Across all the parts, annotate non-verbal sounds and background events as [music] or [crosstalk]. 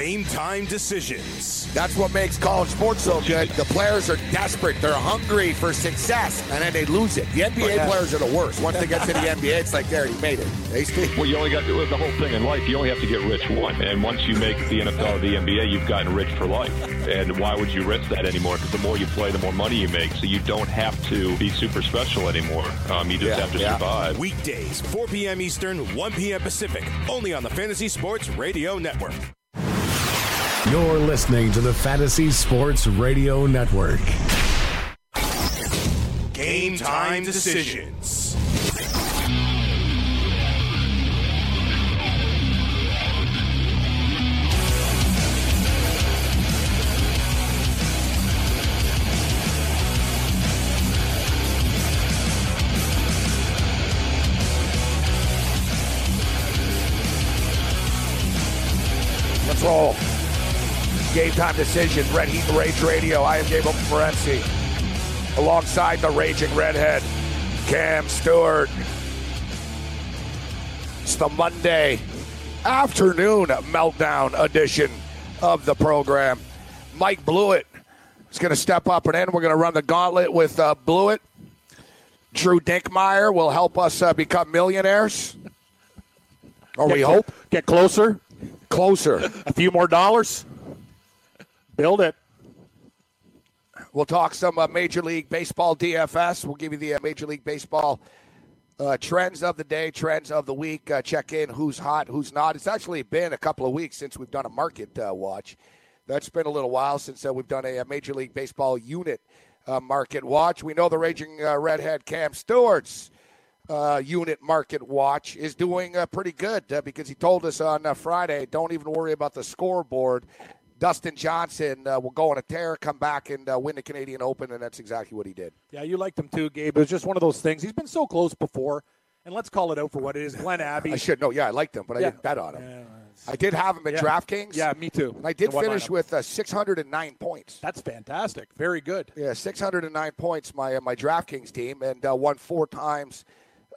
Game time decisions. That's what makes college sports so good. The players are desperate. They're hungry for success, and then they lose it. The NBA Yeah. players are the worst. Once they get to the NBA, it's like, there, you made it. They stay. Well, you only got to, the whole thing in life. You only have to get rich once, and once you make the NFL or the NBA, you've gotten rich for life. And why would you risk that anymore? Because the more you play, the more money you make. So you don't have to be super special anymore. Um, you just Yeah, have to yeah. survive. Weekdays, 4 p.m. Eastern, 1 p.m. Pacific, only on the Fantasy Sports Radio Network. You're listening to the Fantasy Sports Radio Network. Game time decisions. Let's roll. Game time decision. Red Heat and Rage Radio. I am Gabriel Morency. Alongside the Raging Redhead, Cam Stewart. It's the Monday afternoon meltdown edition of the program. Mike Blewett is going to step up and in. We're going to run the gauntlet with uh, Blewett. Drew Dinkmeyer will help us uh, become millionaires. Or we hope. Get closer. Closer. A few more dollars. Build it. We'll talk some uh, Major League Baseball DFS. We'll give you the uh, Major League Baseball uh, trends of the day, trends of the week. Uh, check in who's hot, who's not. It's actually been a couple of weeks since we've done a market uh, watch. That's been a little while since uh, we've done a, uh Major League Baseball unit market watch. We know the Raging Redhead Cam Stewart's unit market watch is doing pretty good because he told us on Friday, don't even worry about the scoreboard. Dustin Johnson uh, will go on a tear, come back, and uh, win the Canadian Open, and that's exactly what he did. Yeah, you liked him too, Gabe. It was just one of those things. He's been so close before, and let's call it out for what it is. Glen [laughs] Abbey. I should know. Yeah, I liked him, but I didn't bet on him. I did have him at Yeah. DraftKings. Yeah, me too. And I did In finish with uh, 609 points. That's fantastic. Very good. Yeah, 609 points. My uh, my DraftKings team and uh, won four times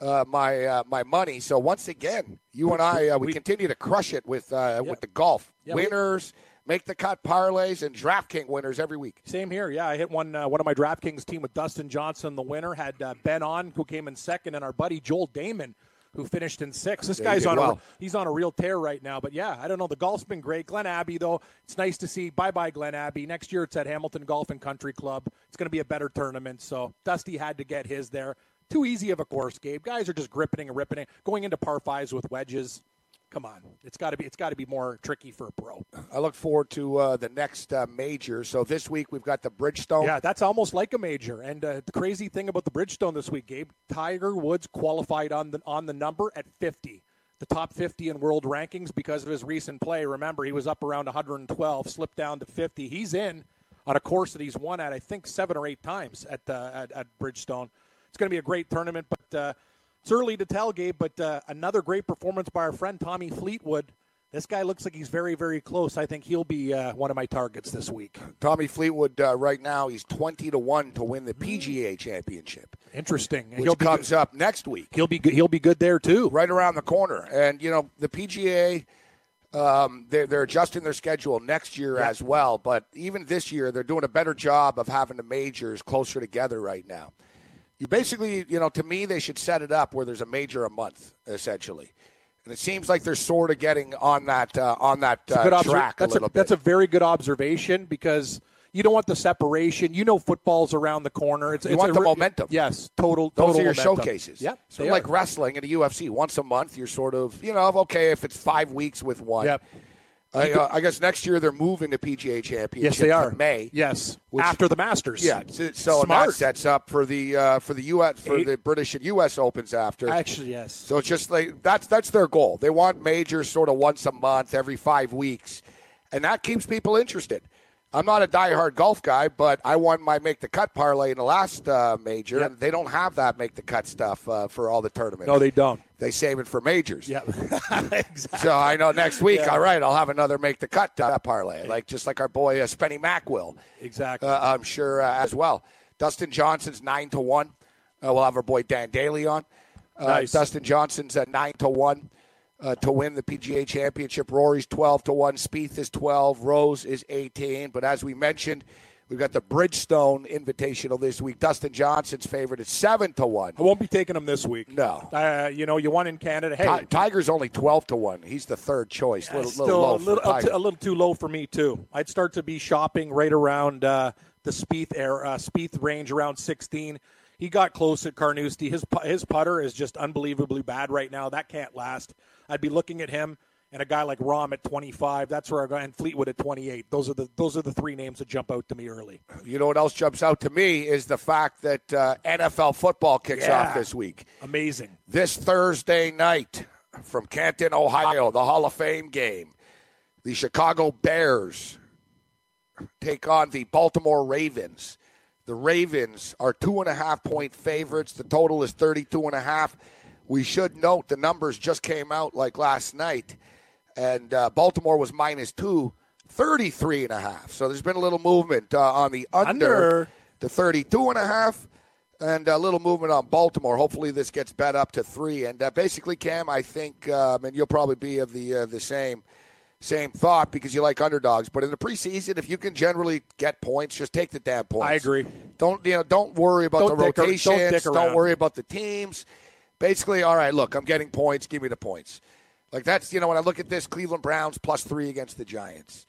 uh, my uh, my money. So once again, you and I uh, we, continue to crush it with uh, with the golf Yeah, we- winners, make the cut parlays, and DraftKings winners every week. Same here. Yeah, I hit one uh, one of my DraftKings team with Dustin Johnson, the winner. Had uh, Ben An, who came in second, and our buddy Joel Dahmen, who finished in sixth. This Yeah, guy's on well. a he's on a real tear right now. But yeah, I don't know. The golf's been great. Glen Abbey though, it's nice to see. Bye bye Glen Abbey. Next year it's at Hamilton Golf and Country Club. It's going to be a better tournament. So Dusty had to get his there. Too easy of a course, Gabe. Guys are just gripping and ripping it, going into par fives with wedges. Come on, it's got to be it's got to be more tricky for a pro. I look forward to uh, the next uh, major. So this week we've got the Bridgestone. Yeah, that's almost like a major. And uh, the crazy thing about the Bridgestone this week, Gabe, Tiger Woods qualified on the on the number at 50, the top 50 in world rankings because of his recent play. Remember, he was up around 112, slipped down to 50. He's in on a course that he's won at I think seven or eight times at uh, at, at Bridgestone. It's going to be a great tournament, but uh, it's early to tell, Gabe. But uh, another great performance by our friend Tommy Fleetwood. This guy looks like he's very, very close. I think he'll be uh, one of my targets this week. Tommy Fleetwood uh, right now he's 20 to 1 to win the PGA championship. Interesting. Which he'll be comes up next week. He'll be good. He'll be good there too. Right around the corner. And you know, the PGA um, they're, they're adjusting their schedule next year as well. But even this year, they're doing a better job of having the majors closer together right now. You basically, you know, to me, they should set it up where there's a major a month, essentially. And it seems like they're sort of getting on that uh, on that uh, track that's a little bit. That's a very good observation because you don't want the separation. You know, football's around the corner. It's, You it's want a the re- momentum. Yes, total. Those total are your momentum. showcases. Yep. So like are. wrestling in the UFC, once a month, you're sort of, you know, okay, if it's five weeks with one. Yep. I, uh, I guess next year they're moving the PGA Championship. Yes, they are. May. Yes, Which- after the Masters. Yeah. So, so that sets up for the uh, for the U.S. for Eight- the British and U.S. Opens after. Actually, yes. So it's just like that's that's their goal. They want majors sort of once a month, every five weeks, and that keeps people interested. I'm not a diehard golf guy, but I won my make the cut parlay in the last uh, major, Yep. and they don't have that make the cut stuff uh, for all the tournaments. No, they don't. They save it for majors. Yeah, [laughs] exactly. So I know next week, Yeah. all right, I'll have another make the cut uh, parlay, like just like our boy uh, Spenny Mack will. Exactly. Uh, I'm sure uh, as well. Dustin Johnson's nine to one. Uh, we'll have our boy Dan Daly on. Uh, Nice. Dustin Johnson's at nine to one uh, to win the PGA Championship. Rory's twelve to one. Spieth is twelve. Rose is eighteen. But as we mentioned, we've got the Bridgestone Invitational this week. Dustin Johnson's favorite is seven to one. I won't be taking him this week. No. Uh, you know, you won in Canada. Hey, Ti- Tiger's only twelve to one. He's the third choice. Little, Still little a little, a little too low for me too. I'd start to be shopping right around uh, the Spieth air, uh, Spieth range around 16. He got close at Carnoustie. His his putter is just unbelievably bad right now. That can't last. I'd be looking at him and a guy like Rahm at 25. That's where I go. And Fleetwood at 28. Those are the those are the three names that jump out to me early. You know what else jumps out to me is the fact that uh, NFL football kicks Yeah. off this week. Amazing. This Thursday night from Canton, Ohio, the Hall of Fame game. The Chicago Bears take on the Baltimore Ravens. The Ravens are two and a half point favorites. The total is 32 and a half. We should note the numbers just came out like last night, and uh, Baltimore was minus two, 33 and a half. So there's been a little movement uh, on the under, Under. to 32 and a half and a little movement on Baltimore. Hopefully, this gets bet up to three. And uh, basically, Cam, I think, um, and you'll probably be of the uh, the same same thought because you like underdogs. But in the preseason, if you can generally get points, just take the damn points. I agree. Don't you know? Don't worry about Don't the dick don't rotations. dick Don't, worry about the teams. Basically, all right. Look, I'm getting points. Give me the points. Like that's you know when I look at this, Cleveland Browns plus three against the Giants.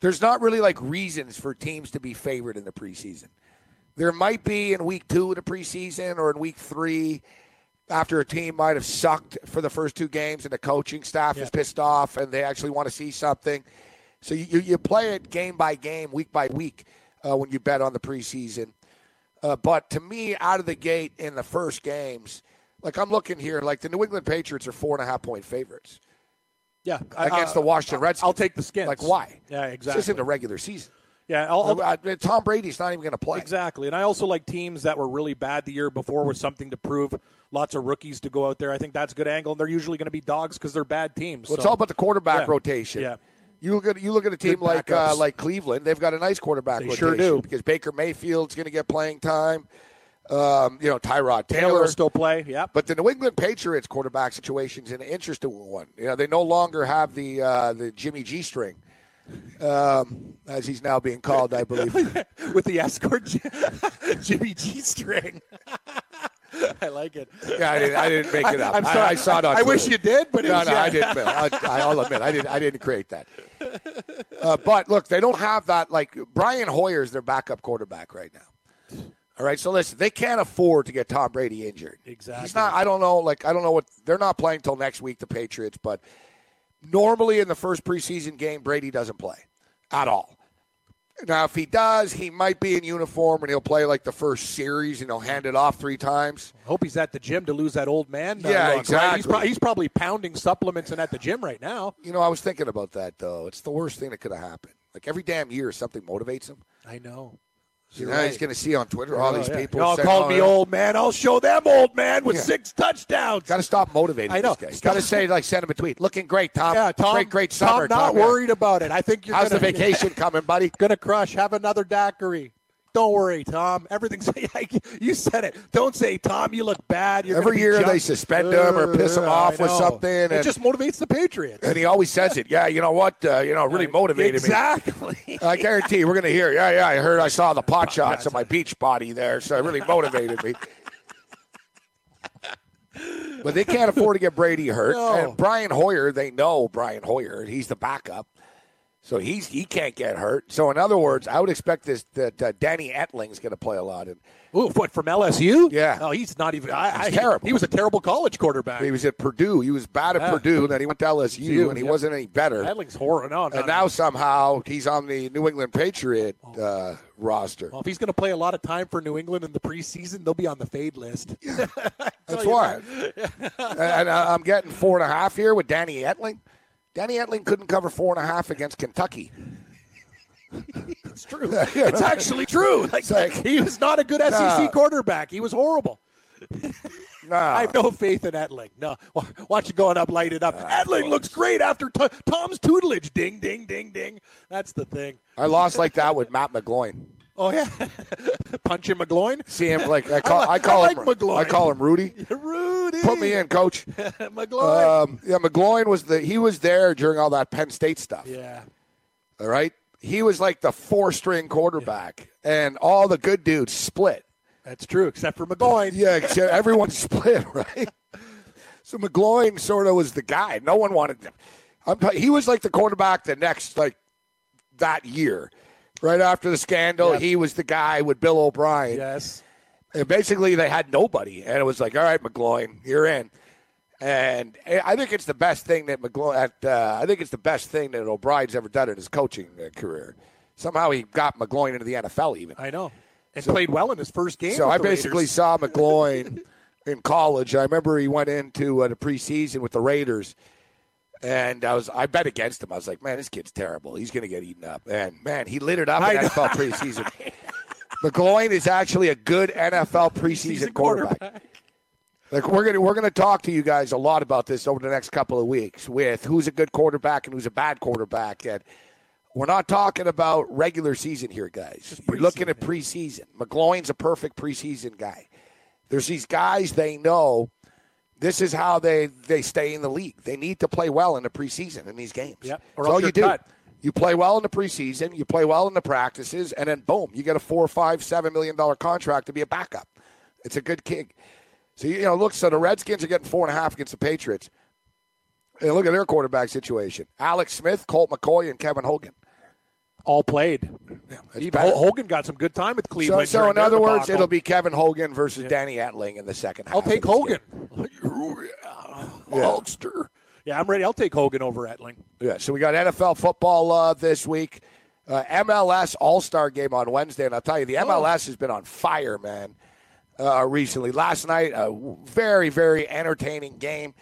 There's not really like reasons for teams to be favored in the preseason. There might be in week two of the preseason or in week three after a team might have sucked for the first two games and the coaching staff is pissed off and they actually want to see something. So you, you, play it game by game, week by week uh, when you bet on the preseason. Uh, but to me, out of the gate in the first games, like I'm looking here, like the New England Patriots are four and a half point favorites Yeah, against uh, the Washington Redskins. I'll take the skins. Like why? Yeah, exactly. This exactly. isn't the regular season. Yeah, I'll, I'll, Uh, Tom Brady's not even going to play. Exactly. And I also like teams that were really bad the year before with something to prove. Lots of rookies to go out there. I think that's a good angle. And they're usually going to be dogs because they're bad teams. Well, it's all about the quarterback Yeah. rotation. Yeah. You look at you look at a team like uh, like Cleveland. They've got a nice quarterback They rotation sure do. because Baker Mayfield's going to get playing time. Um, you know Tyrod Taylor Taylor. will still play. Yep. But the New England Patriots quarterback situation is an interesting one. You know they no longer have the uh, the Jimmy G string, um, as he's now being called, I believe. [laughs] With the escort [laughs] Jimmy G string. [laughs] [laughs] I like it. Yeah, I didn't, I didn't make it [laughs] up. I'm sorry. I, saw it on I wish you did, but no, was, no, yeah. I didn't. I, I'll admit, I didn't. I didn't create that. [laughs] Uh, but look, they don't have that. Like Brian Hoyer's their backup quarterback right now. All right, so listen, they can't afford to get Tom Brady injured. Exactly. He's not. I don't know. Like I don't know what they're not playing till next week. The Patriots, but normally in the first preseason game, Brady doesn't play at all. Now, if he does, he might be in uniform and he'll play like the first series and he'll hand it off three times. Hope he's at the gym to lose that old man. uh, Yeah, look, right? exactly. He's, pro- he's probably pounding supplements and at the gym right now. You know, I was thinking about that though. It's the worst thing that could have happened. Like every damn year, something motivates him. I know. You You're know, he's going to see on Twitter all Oh, these yeah. people. Y'all called oh, me old man. I'll show them old man with Yeah. six touchdowns. Got to stop motivating. I know. Got to say like send him a tweet. Looking great, Tom. Yeah, Tom. Great, great summer. Tom, not Tom, yeah. worried about it. I think you're How's gonna, the vacation coming, buddy? [laughs] Gonna crush. Have another daiquiri. Don't worry, Tom. Everything's [laughs] like you said it. Don't say, Tom, you look bad. You're Every year they jumped." suspend him or piss him off with something, It just motivates the Patriots. And he always says it. Yeah, you know what? Uh, you know, really motivated exactly. me. Exactly. I guarantee you, we're going to hear. Yeah, yeah. I heard. I saw the pot shots of my beach body there, so it really motivated me. But they can't afford to get Brady hurt. No. And Brian Hoyer, they know Brian Hoyer. He's the backup, so he's he can't get hurt. So in other words, I would expect this that uh, Danny Etling's going to play a lot. And Ooh, what from LSU? Yeah. Oh, he's not even. I, I, He's terrible. He was a terrible college quarterback. he was at Purdue. He was bad at Yeah. Purdue. Then he went to LSU, and he yeah. wasn't any better. Etling's horrible. No, no, And no. now somehow he's on the New England Patriot uh, roster. Well, if he's going to play a lot of time for New England in the preseason, they'll be on the fade list. [laughs] That's why. [laughs] and uh, I'm getting four and a half here with Danny Etling. Danny Etling couldn't cover four and a half against Kentucky. It's true. [laughs] It's actually true. Like, like- he was not a good SEC Nah. quarterback. He was horrible. [laughs] Nah. I have no faith in Etling. No, watch it going up, light it up. Etling looks great after t- Tom's tutelage. Ding, ding, ding, ding. That's the thing. I lost like that with Matt McGloin. Oh yeah, [laughs] punching McGloin. See him like I call [laughs] I I, call I him McGloin. I call him Rudy. [laughs] Rudy, Put me in, coach. McGloin. Um, yeah, McGloin was the he was there during all that Penn State stuff. yeah, All right, he was like the four string quarterback, and all the good dudes split. that's true. Except for McGloin. Yeah, except everyone split, right? So McGloin sort of was the guy. No one wanted him. I'm t- he was like the quarterback the next like that year, right after the scandal. Yes. He was the guy with Bill O'Brien. Yes. And basically, they had nobody, and it was like, all right, McGloin, you're in. And I think it's the best thing that McGloin. At, uh, I think it's the best thing that O'Brien's ever done in his coaching uh, career. Somehow he got McGloin into the NFL, even. I know. And So- played well in his first game. So I basically Raiders. saw [laughs] McGloin in college. I remember he went into uh, the preseason with the Raiders, and I was I bet against him. I was like, man, this kid's terrible. He's going to get eaten up. And man, he lit it up in. NFL preseason. McGloin is actually a good NFL [laughs] preseason Season quarterback. Like we're gonna we're gonna talk to you guys a lot about this over the next couple of weeks with who's a good quarterback and who's a bad quarterback. And we're not talking about regular season here, guys. You're looking at preseason. McGloin's a perfect preseason guy. There's these guys they know this is how they they stay in the league. They need to play well in the preseason in these games. Yep, or all you're do. cut. You play well in the preseason, you play well in the practices, and then boom, you get a four, five, seven million dollar contract to be a backup. It's a good kick. So you know, look. So the Redskins are getting four and a half against the Patriots. And look at their quarterback situation: Alex Smith, Colt McCoy, and Kevin Hogan. All played. Even Hogan got some good time with So, Cleveland. so during in other words, it'll be Kevin Hogan versus Danny Etling in the second half. I'll take Hogan. [laughs] Hulkster. Yeah, I'm ready. I'll take Hogan over Etling. Yeah, so we got NFL football uh, this week. Uh, MLS All Star game on Wednesday, and I'll tell you, the MLS has been on fire, man, uh, recently. Last night, a very, very entertaining game.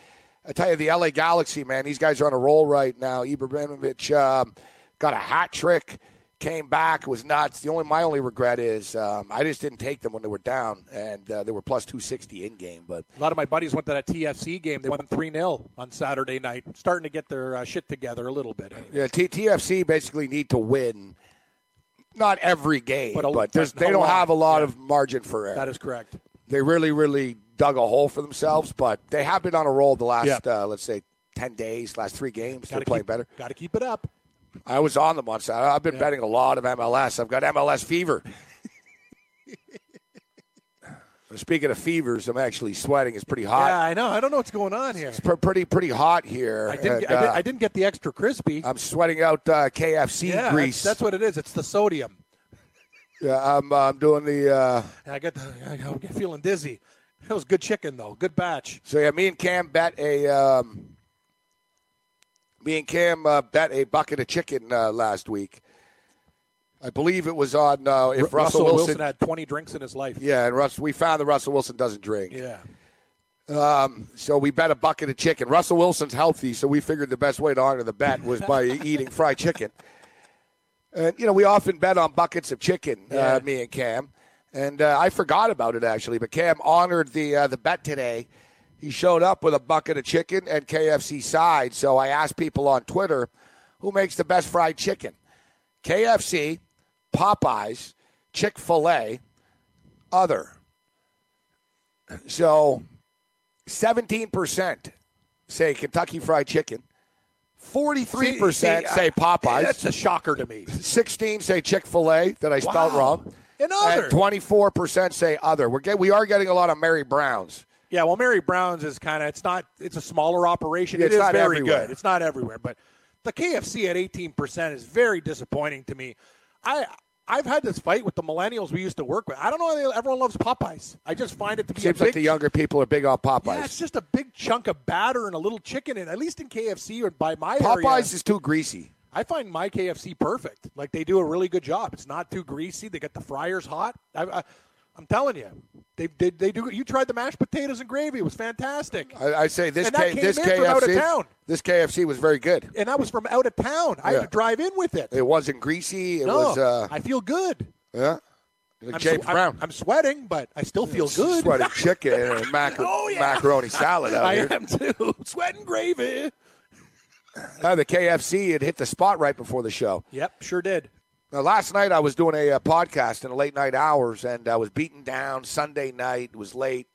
I tell you, the LA Galaxy, man, these guys are on a roll right now. Ibrahimovic um, got a hat trick, came back, was nuts. The only my only regret is um, I just didn't take them when they were down, and uh, they were plus two sixty in game. But A lot of my buddies went to that TFC game. They won 3 0 on Saturday night. Starting to get their uh, shit together a little bit. Anyway. Yeah, T- TFC basically need to win, not every game, But a- but they don't lot, have a lot yeah. of margin for error. That is correct. they really, really dug a hole for themselves, but they have been on a roll the last, Yeah. uh, let's say, 10 days, last three games. They're Gotta playing keep, better. Got to keep it up. I was on them on Saturday. I've been betting a lot of MLS. I've got MLS fever. [laughs] Speaking of fevers, I'm actually sweating. It's pretty hot. Yeah, I know. I don't know what's going on here. It's pr- pretty, pretty hot here. I didn't, and, get, I, did, uh, I didn't get the extra crispy. I'm sweating out uh, KFC yeah, that's, grease. that's what it is. It's the sodium. yeah, I'm, I'm doing the. Uh, I get, the, I get feeling dizzy. That was good chicken though. Good batch. So yeah, me and Cam bet a um, me and Cam uh, bet a bucket of chicken uh, last week. I believe it was on uh, if Ru- Russell, Wilson, had 20 drinks in his life. Yeah, and Russ, we found that Russell Wilson doesn't drink. Yeah. Um, so we bet a bucket of chicken. Russell Wilson's healthy, so we figured the best way to honor the bet was by [laughs] eating fried chicken. And you know, we often bet on buckets of chicken, Yeah. uh, me and Cam. And uh, I forgot about it actually, but Cam honored the uh, the bet today. He showed up with a bucket of chicken and KFC side. So I asked people on Twitter, who makes the best fried chicken? KFC, Popeyes, Chick Fil A, other. So 17% say Kentucky Fried Chicken. 43% See, see, say Popeyes. That's a shocker to me. 16 say Chick Fil A that I spelled Wow. wrong. And other. And 24% say other. We're get, we are getting a lot of Mary Browns. Yeah, well, Mary Brown's is kind of it's not it's a smaller operation. Yeah, it's not very everywhere. good. It's not everywhere, but the KFC at 18% is very disappointing to me. I I've had this fight with the millennials we used to work with. I don't know why they- everyone loves Popeyes. I just find it to be Seems a like the younger people are big on Popeyes. Yeah, it's just a big chunk of batter and a little chicken in. At least in KFC or by my Popeyes area, is too greasy. I find my KFC perfect. Like they do a really good job. It's not too greasy. They get the fryers hot. I, I, I'm telling you, they did. They, do. You tried the mashed potatoes and gravy. It was fantastic. I, I say this K, this in from out of KFC town. this KFC was very good. and that was from out of town. I Yeah. had to drive in with it. It wasn't greasy. It no, was uh, I feel good. yeah. Like I'm, James sw- I'm- Brown. I'm, sweating, but I still feel good. Sweating [laughs] chicken and mac- Oh, yeah. macaroni salad out I here. am too. [laughs] Sweating gravy. Uh, the KFC had hit the spot right before the show. Yep, sure did. Now, last night I was doing a, uh podcast in the late night hours, and I was beaten down. Sunday night it was late,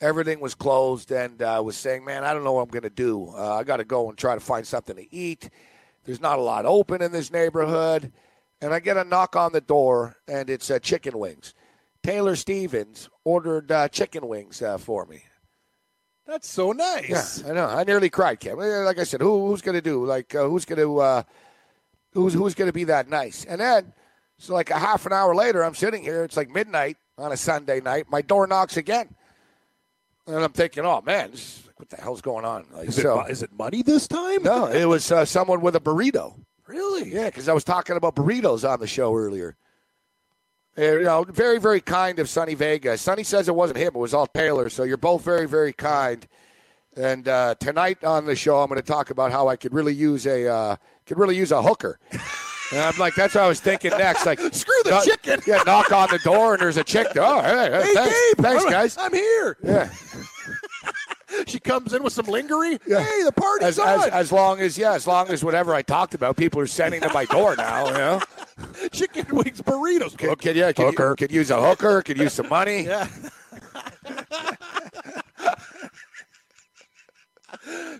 everything was closed, and I was saying, "Man, I don't know what I'm going to do. Uh, I got to go and try to find something to eat. There's not a lot open in this neighborhood." And I get a knock on the door, and it's uh, chicken wings. Taylor Stevens ordered uh, chicken wings uh, for me. That's so nice. Yeah, I know. I nearly cried, Kim. Like I said, who, who's going to do? Like, uh, who's going to uh, who's who's going to be that nice? And then, so like a half an hour later, I'm sitting here. It's like midnight on a Sunday night. My door knocks again, and I'm thinking, oh man, this what the hell's going on? Like, Is, it, so mo- is it money this time? no, it was uh, someone with a burrito. Really? Yeah, because I was talking about burritos on the show earlier. You know, very, very kind of Sonny Vega. Sonny says it wasn't him; it was all Taylor. So you're both very, very kind. And uh, tonight on the show, I'm going to talk about how I could really use a uh, could really use a hooker. And I'm like, that's what I was thinking next. Like, [laughs] Screw the knock- chicken. Yeah, knock on the door, and there's a chick. there. Oh, hey, hey, Hey, thanks, Gabe. thanks, I'm- guys. I'm here. Yeah. [laughs] She comes in with some lingerie. Yeah. Hey, the party's As, on. as, as long as yeah, as long as whatever I talked about, people are sending to my door now. You know. [laughs] Chicken wings, burritos. Could, could, yeah, could, Hooker. could use a hooker, could use some money. Yeah.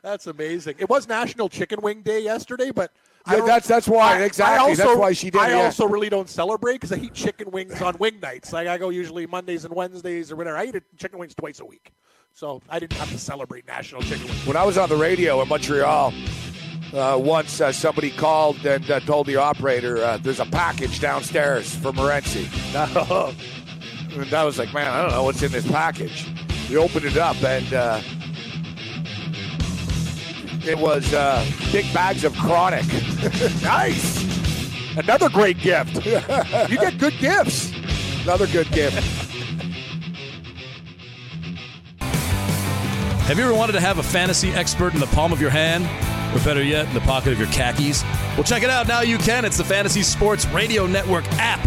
That's amazing. It was National Chicken Wing Day yesterday, but Yeah, that's that's why I- exactly. I also, that's why she did. I yeah. also really don't celebrate because I eat chicken wings on wing nights. Like I go usually Mondays and Wednesdays or whatever. I eat chicken wings twice a week, so I didn't have to celebrate National Chicken Wing. when I was on the radio in Montreal, uh, once uh, somebody called and uh, told the operator, uh, "There's a package downstairs for Morency." [laughs] and I was like, "Man, I don't know what's in this package." We opened it up and. It was uh, big bags of chronic. [laughs] Nice. Another great gift. [laughs] you get good gifts. Another good gift. Have you ever wanted to have a fantasy expert in the palm of your hand? Or better yet, in the pocket of your khakis? Well, check it out. Now you can. It's the Fantasy Sports Radio Network app.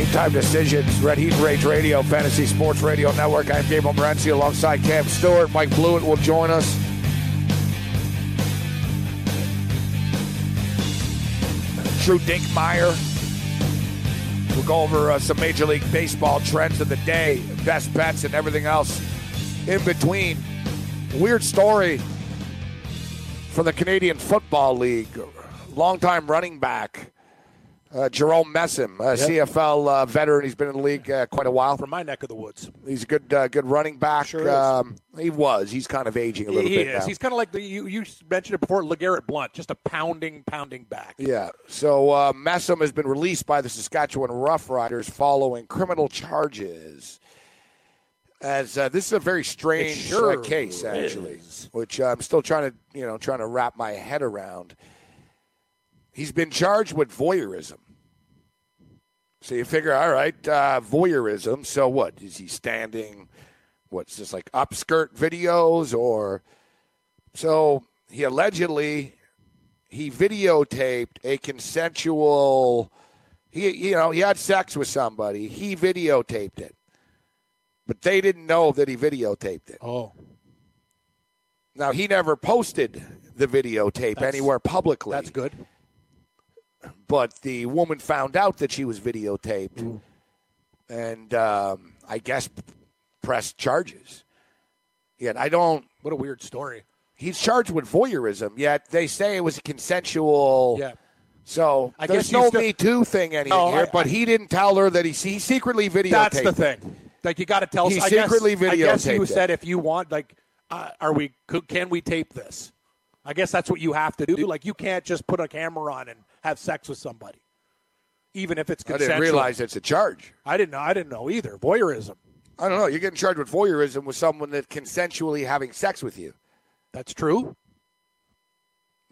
Game time decisions. Red Heat Rage Radio, Fantasy Sports Radio Network. I'm Gabriel Morency alongside Cam Stewart. Mike Blewett will join us. Drew Dinkmeyer. We'll go over uh, some Major League Baseball trends of the day, best bets, and everything else in between. Weird story from the Canadian Football League. Longtime running back uh, Jerome Messam, a CFL uh, veteran. He's been in the league uh, quite a while. From my neck of the woods. He's a good, uh, good running back. Sure um, he was. He's kind of aging a little he bit is. now. He's kind of like the you, you mentioned it before, Legarrette Blount, just a pounding, pounding back. Yeah. So uh, Messam has been released by the Saskatchewan Roughriders following criminal charges. As uh, this is a very strange sure case, actually, is. which I'm still trying to, you know, trying to wrap my head around. He's been charged with voyeurism. So you figure, all right, uh, voyeurism. So what? Is he standing? What's this like upskirt videos or? So he allegedly he videotaped a consensual. He you know he had sex with somebody. He videotaped it, but they didn't know that he videotaped it. Oh, Now he never posted the videotape That's- anywhere publicly. that's good. But the woman found out that she was videotaped and um, I guess pressed charges. Yet I don't. What a weird story. He's charged with voyeurism. Yet they say it was a consensual. Yeah. So I there's guess no still- Me Too thing anything Oh, here, I- but he didn't tell her that he, he secretly videotaped. That's the it. thing. Like you got to tell. He I guess- secretly I guess you videotaped said if you want, like, uh, are we? could- Can we tape this? I guess that's what you have to do. Like you can't just put a camera on and have sex with somebody, even if it's consensual. I didn't realize it's a charge. I didn't know. I didn't know either. Voyeurism. I don't know. You're getting charged with voyeurism with someone that consensually having sex with you. That's true.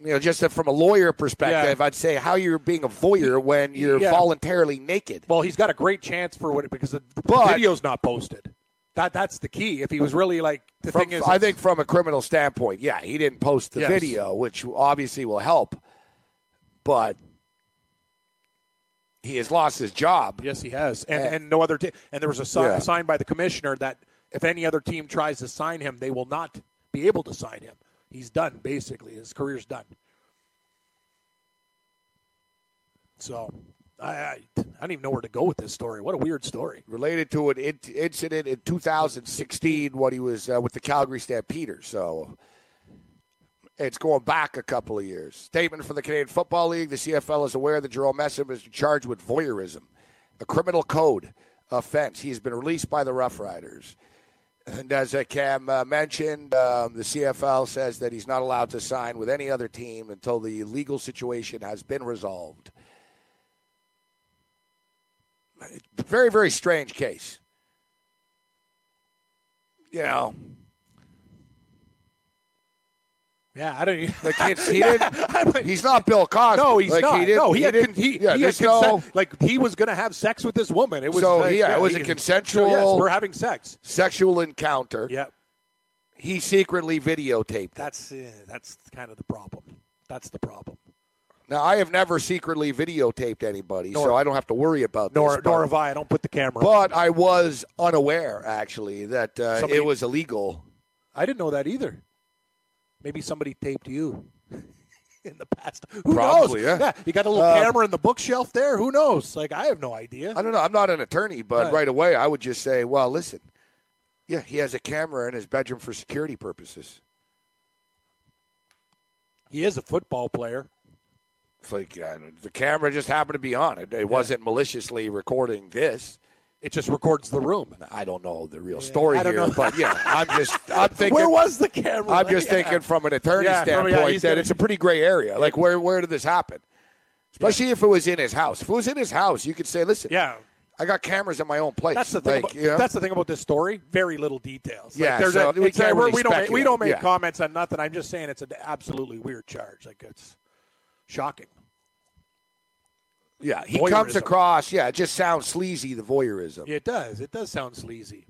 You know, just from a lawyer perspective, I'd say how you're being a voyeur when you're Yeah. voluntarily naked. Well, he's got a great chance for what because the But- video's not posted. That that's the key. If he was really like the From- thing is, I think from a criminal standpoint, yeah, he didn't post the Yes. video, which obviously will help, but he has lost his job. Yes, he has, and Yeah. and no other. T- and there was a sign, Yeah. sign by the commissioner that if any other team tries to sign him, they will not be able to sign him. He's done. Basically, his career's done. So, I, I I don't even know where to go with this story. What a weird story. Related to an in- incident in 2016 when he was uh, with the Calgary Stampeders. So it's going back a couple of years. Statement from the Canadian Football League: The CFL is aware that Jerome Messam is charged with voyeurism, a criminal code offense. He's been released by the Rough Riders. And as Cam uh, mentioned, um, the CFL says that he's not allowed to sign with any other team until the legal situation has been resolved. Very, very strange case. You know, Yeah, I don't. Kids, he [laughs] didn't, [laughs] he's not Bill Cosby. no, he's Like, not. He didn't, no, he, had, didn't, he, yeah, he had no. Like he was going to have sex with this woman. It was So, like, yeah, it was a consensual- So, yes, we're having sex. sexual encounter. Yep. He secretly videotaped that's uh, that's kind of the problem. That's the problem. Now, I have never secretly videotaped anybody, so I don't have to worry about Nor this. nor but- have I. I don't put the camera. on. But I was unaware, actually, that uh, Somebody- it was illegal. I didn't know that either. Maybe somebody taped you [laughs] in the past. Who Probably, knows? yeah. you got a little Uh, camera in the bookshelf there. Who knows? Like I have no idea. I don't know. I'm not an attorney, but Right. right away I would just say, well, listen, yeah, he has a camera in his bedroom for security purposes. He is a football player. It's like uh, the camera just happened to be on it. It wasn't maliciously recording this. It just records the room. I don't know the real story I don't here, know. but yeah, I'm just I'm [laughs] thinking. Where was the camera? I'm just [laughs] Yeah. thinking from an attorney Yeah, standpoint that gonna- it's a pretty gray area. Like where where did this happen? Especially if it was in his house. If it was in his house, you could say, "Listen, Yeah. I got cameras in my own place." That's the thing. Like, about, you know? That's the thing about this story. Very little details. Like, Yeah, there's so a, we can't really we don't make, we don't make comments on nothing. I'm just saying it's an absolutely weird charge. Like it's shocking. Yeah, he comes across. Yeah, it just sounds sleazy. The voyeurism. It does. It does sound sleazy.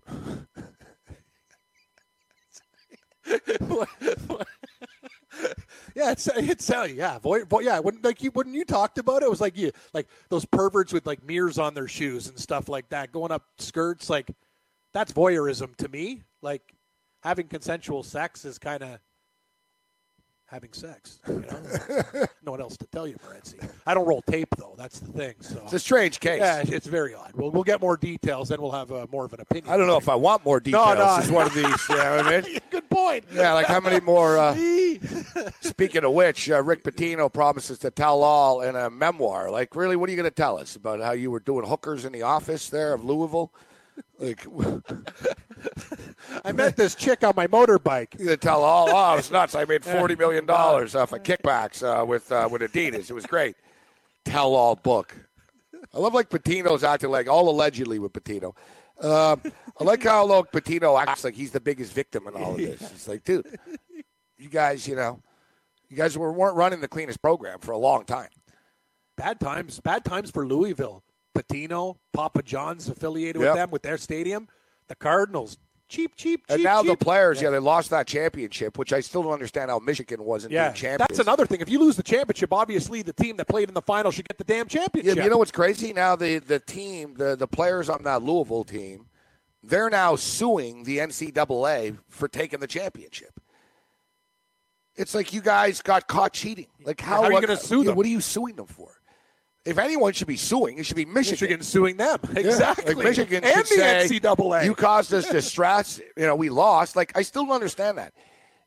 yeah, it's it's uh, yeah, voy, voy, yeah. When like you when you talked about it, it was like you like those perverts with like mirrors on their shoes and stuff like that, going up skirts. Like that's voyeurism to me. Like having consensual sex is kind of having sex. [laughs] You know? no one else to tell you, Morency. I don't roll tape though. That's the thing. So It's a strange case. yeah, it's very odd. We'll we'll get more details, then we'll have uh, more of an opinion. I don't know if I want more details. no. It's one of these. You know what I mean? [laughs] Good point. Yeah, like how many more? Uh, [laughs] speaking of which, uh, Rick Pitino promises to tell all in a memoir. Like, really, what are you going to tell us about how you were doing hookers in the office there of Louisville? Like, [laughs] I met this chick on my motorbike. to tell all? Oh, it's nuts! I made [laughs] forty million dollars off of kickbacks uh, with uh, with Adidas. It was great. Tell all book. I love like Pitino's acting like all allegedly with Pitino. Um, I like how look Pitino acts like he's the biggest victim in all of this. It's like, dude, you guys, you know, you guys were, weren't running the cleanest program for a long time. Bad times. Bad times for Louisville. Pitino, Papa John's affiliated Yep. with them with their stadium. The Cardinals, cheap, cheap, cheap. And now the players, yeah. they lost that championship, which I still don't understand how Michigan wasn't Yeah, being champions. that's another thing. If you lose the championship, obviously the team that played in the final should get the damn championship. Yeah, you know what's crazy? Now the the team, the the players on that Louisville team, they're now suing the NCAA for taking the championship. It's like you guys got caught cheating. Like how, How are you gonna sue them? What are you suing them for? If anyone should be suing, it should be Michigan. Michigan suing them Yeah, exactly. Like Michigan and the say, NCAA. You caused us distress. You know, we lost. Like I still don't understand that.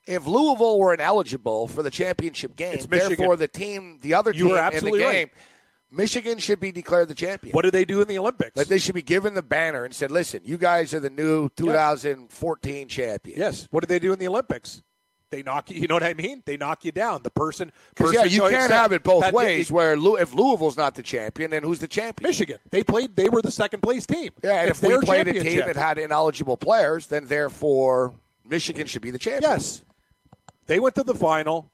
If Louisville were ineligible for the championship game, therefore the team, the other You team in the game, right. Michigan should be declared the champion. What do they do in the Olympics? Like they should be given the banner and said, "Listen, you guys are the new 2014 champion." yes. What did they do in the Olympics? They knock you. You know what I mean? They knock you down. The person. Person yeah, you can't have it both that- ways. Where Lou- if Louisville's not the champion, then who's the champion? Michigan. They played. They were the second place team. Yeah, and if we their played a team that had ineligible players, then therefore Michigan should be the champion. Yes. They went to the final.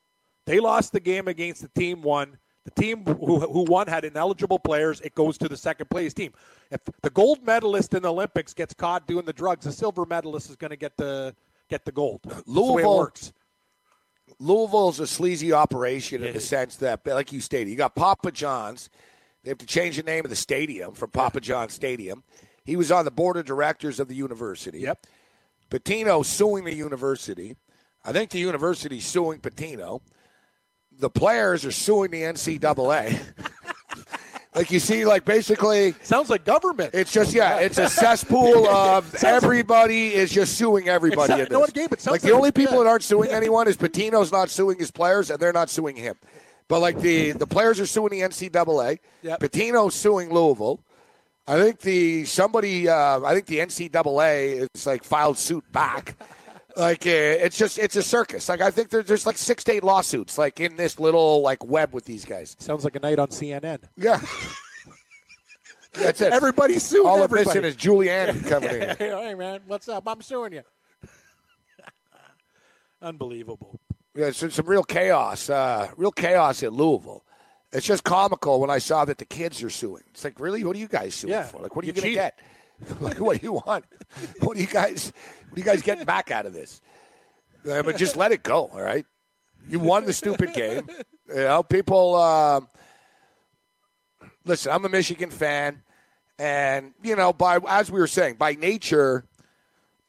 They lost the game against the team one. The team who, who won had ineligible players. It goes to the second place team. If the gold medalist in the Olympics gets caught doing the drugs, the silver medalist is going to get the get the gold. That's the way it Louisville- works. Louisville's a sleazy operation in the [laughs] sense that, like you stated, you got Papa John's. They have to change the name of the stadium from Papa John's Stadium. He was on the board of directors of the university. Yep. Pitino suing the university. I think the university's suing Pitino. The players are suing the NCAA. [laughs] like you see, like basically, Sounds like government. it's just yeah, it's a cesspool [laughs] of everybody is just suing everybody. It in sounds- you know this. what, Gabe? It sounds like the only people yeah. that aren't suing [laughs] anyone is Pitino's not suing his players, and they're not suing him. But like the the players are suing the NCAA. Yep. Pitino's suing Louisville. I think the somebody. Uh, I think the NCAA is like filed suit back. [laughs] Like uh, it's just it's a circus. Like I think there, there's like six to eight lawsuits like in this little like web with these guys. Sounds like a night on CNN. Yeah. [laughs] That's it. Everybody's suing All everybody. missing is Julianne [laughs] coming in. [laughs] hey man, what's up? I'm suing you. Unbelievable. Yeah, so some real chaos, uh, real chaos at Louisville. It's just comical when I saw that the kids are suing. It's like, really, what are you guys suing Yeah, for? Like, what are you you going to get? [laughs] like, what do you want? [laughs] What do you guys? What are you guys getting back out of this? Uh, but just let it go. All right, you won the stupid game. You know, people. Um, listen, I'm a Michigan fan, and you know, by as we were saying, by nature,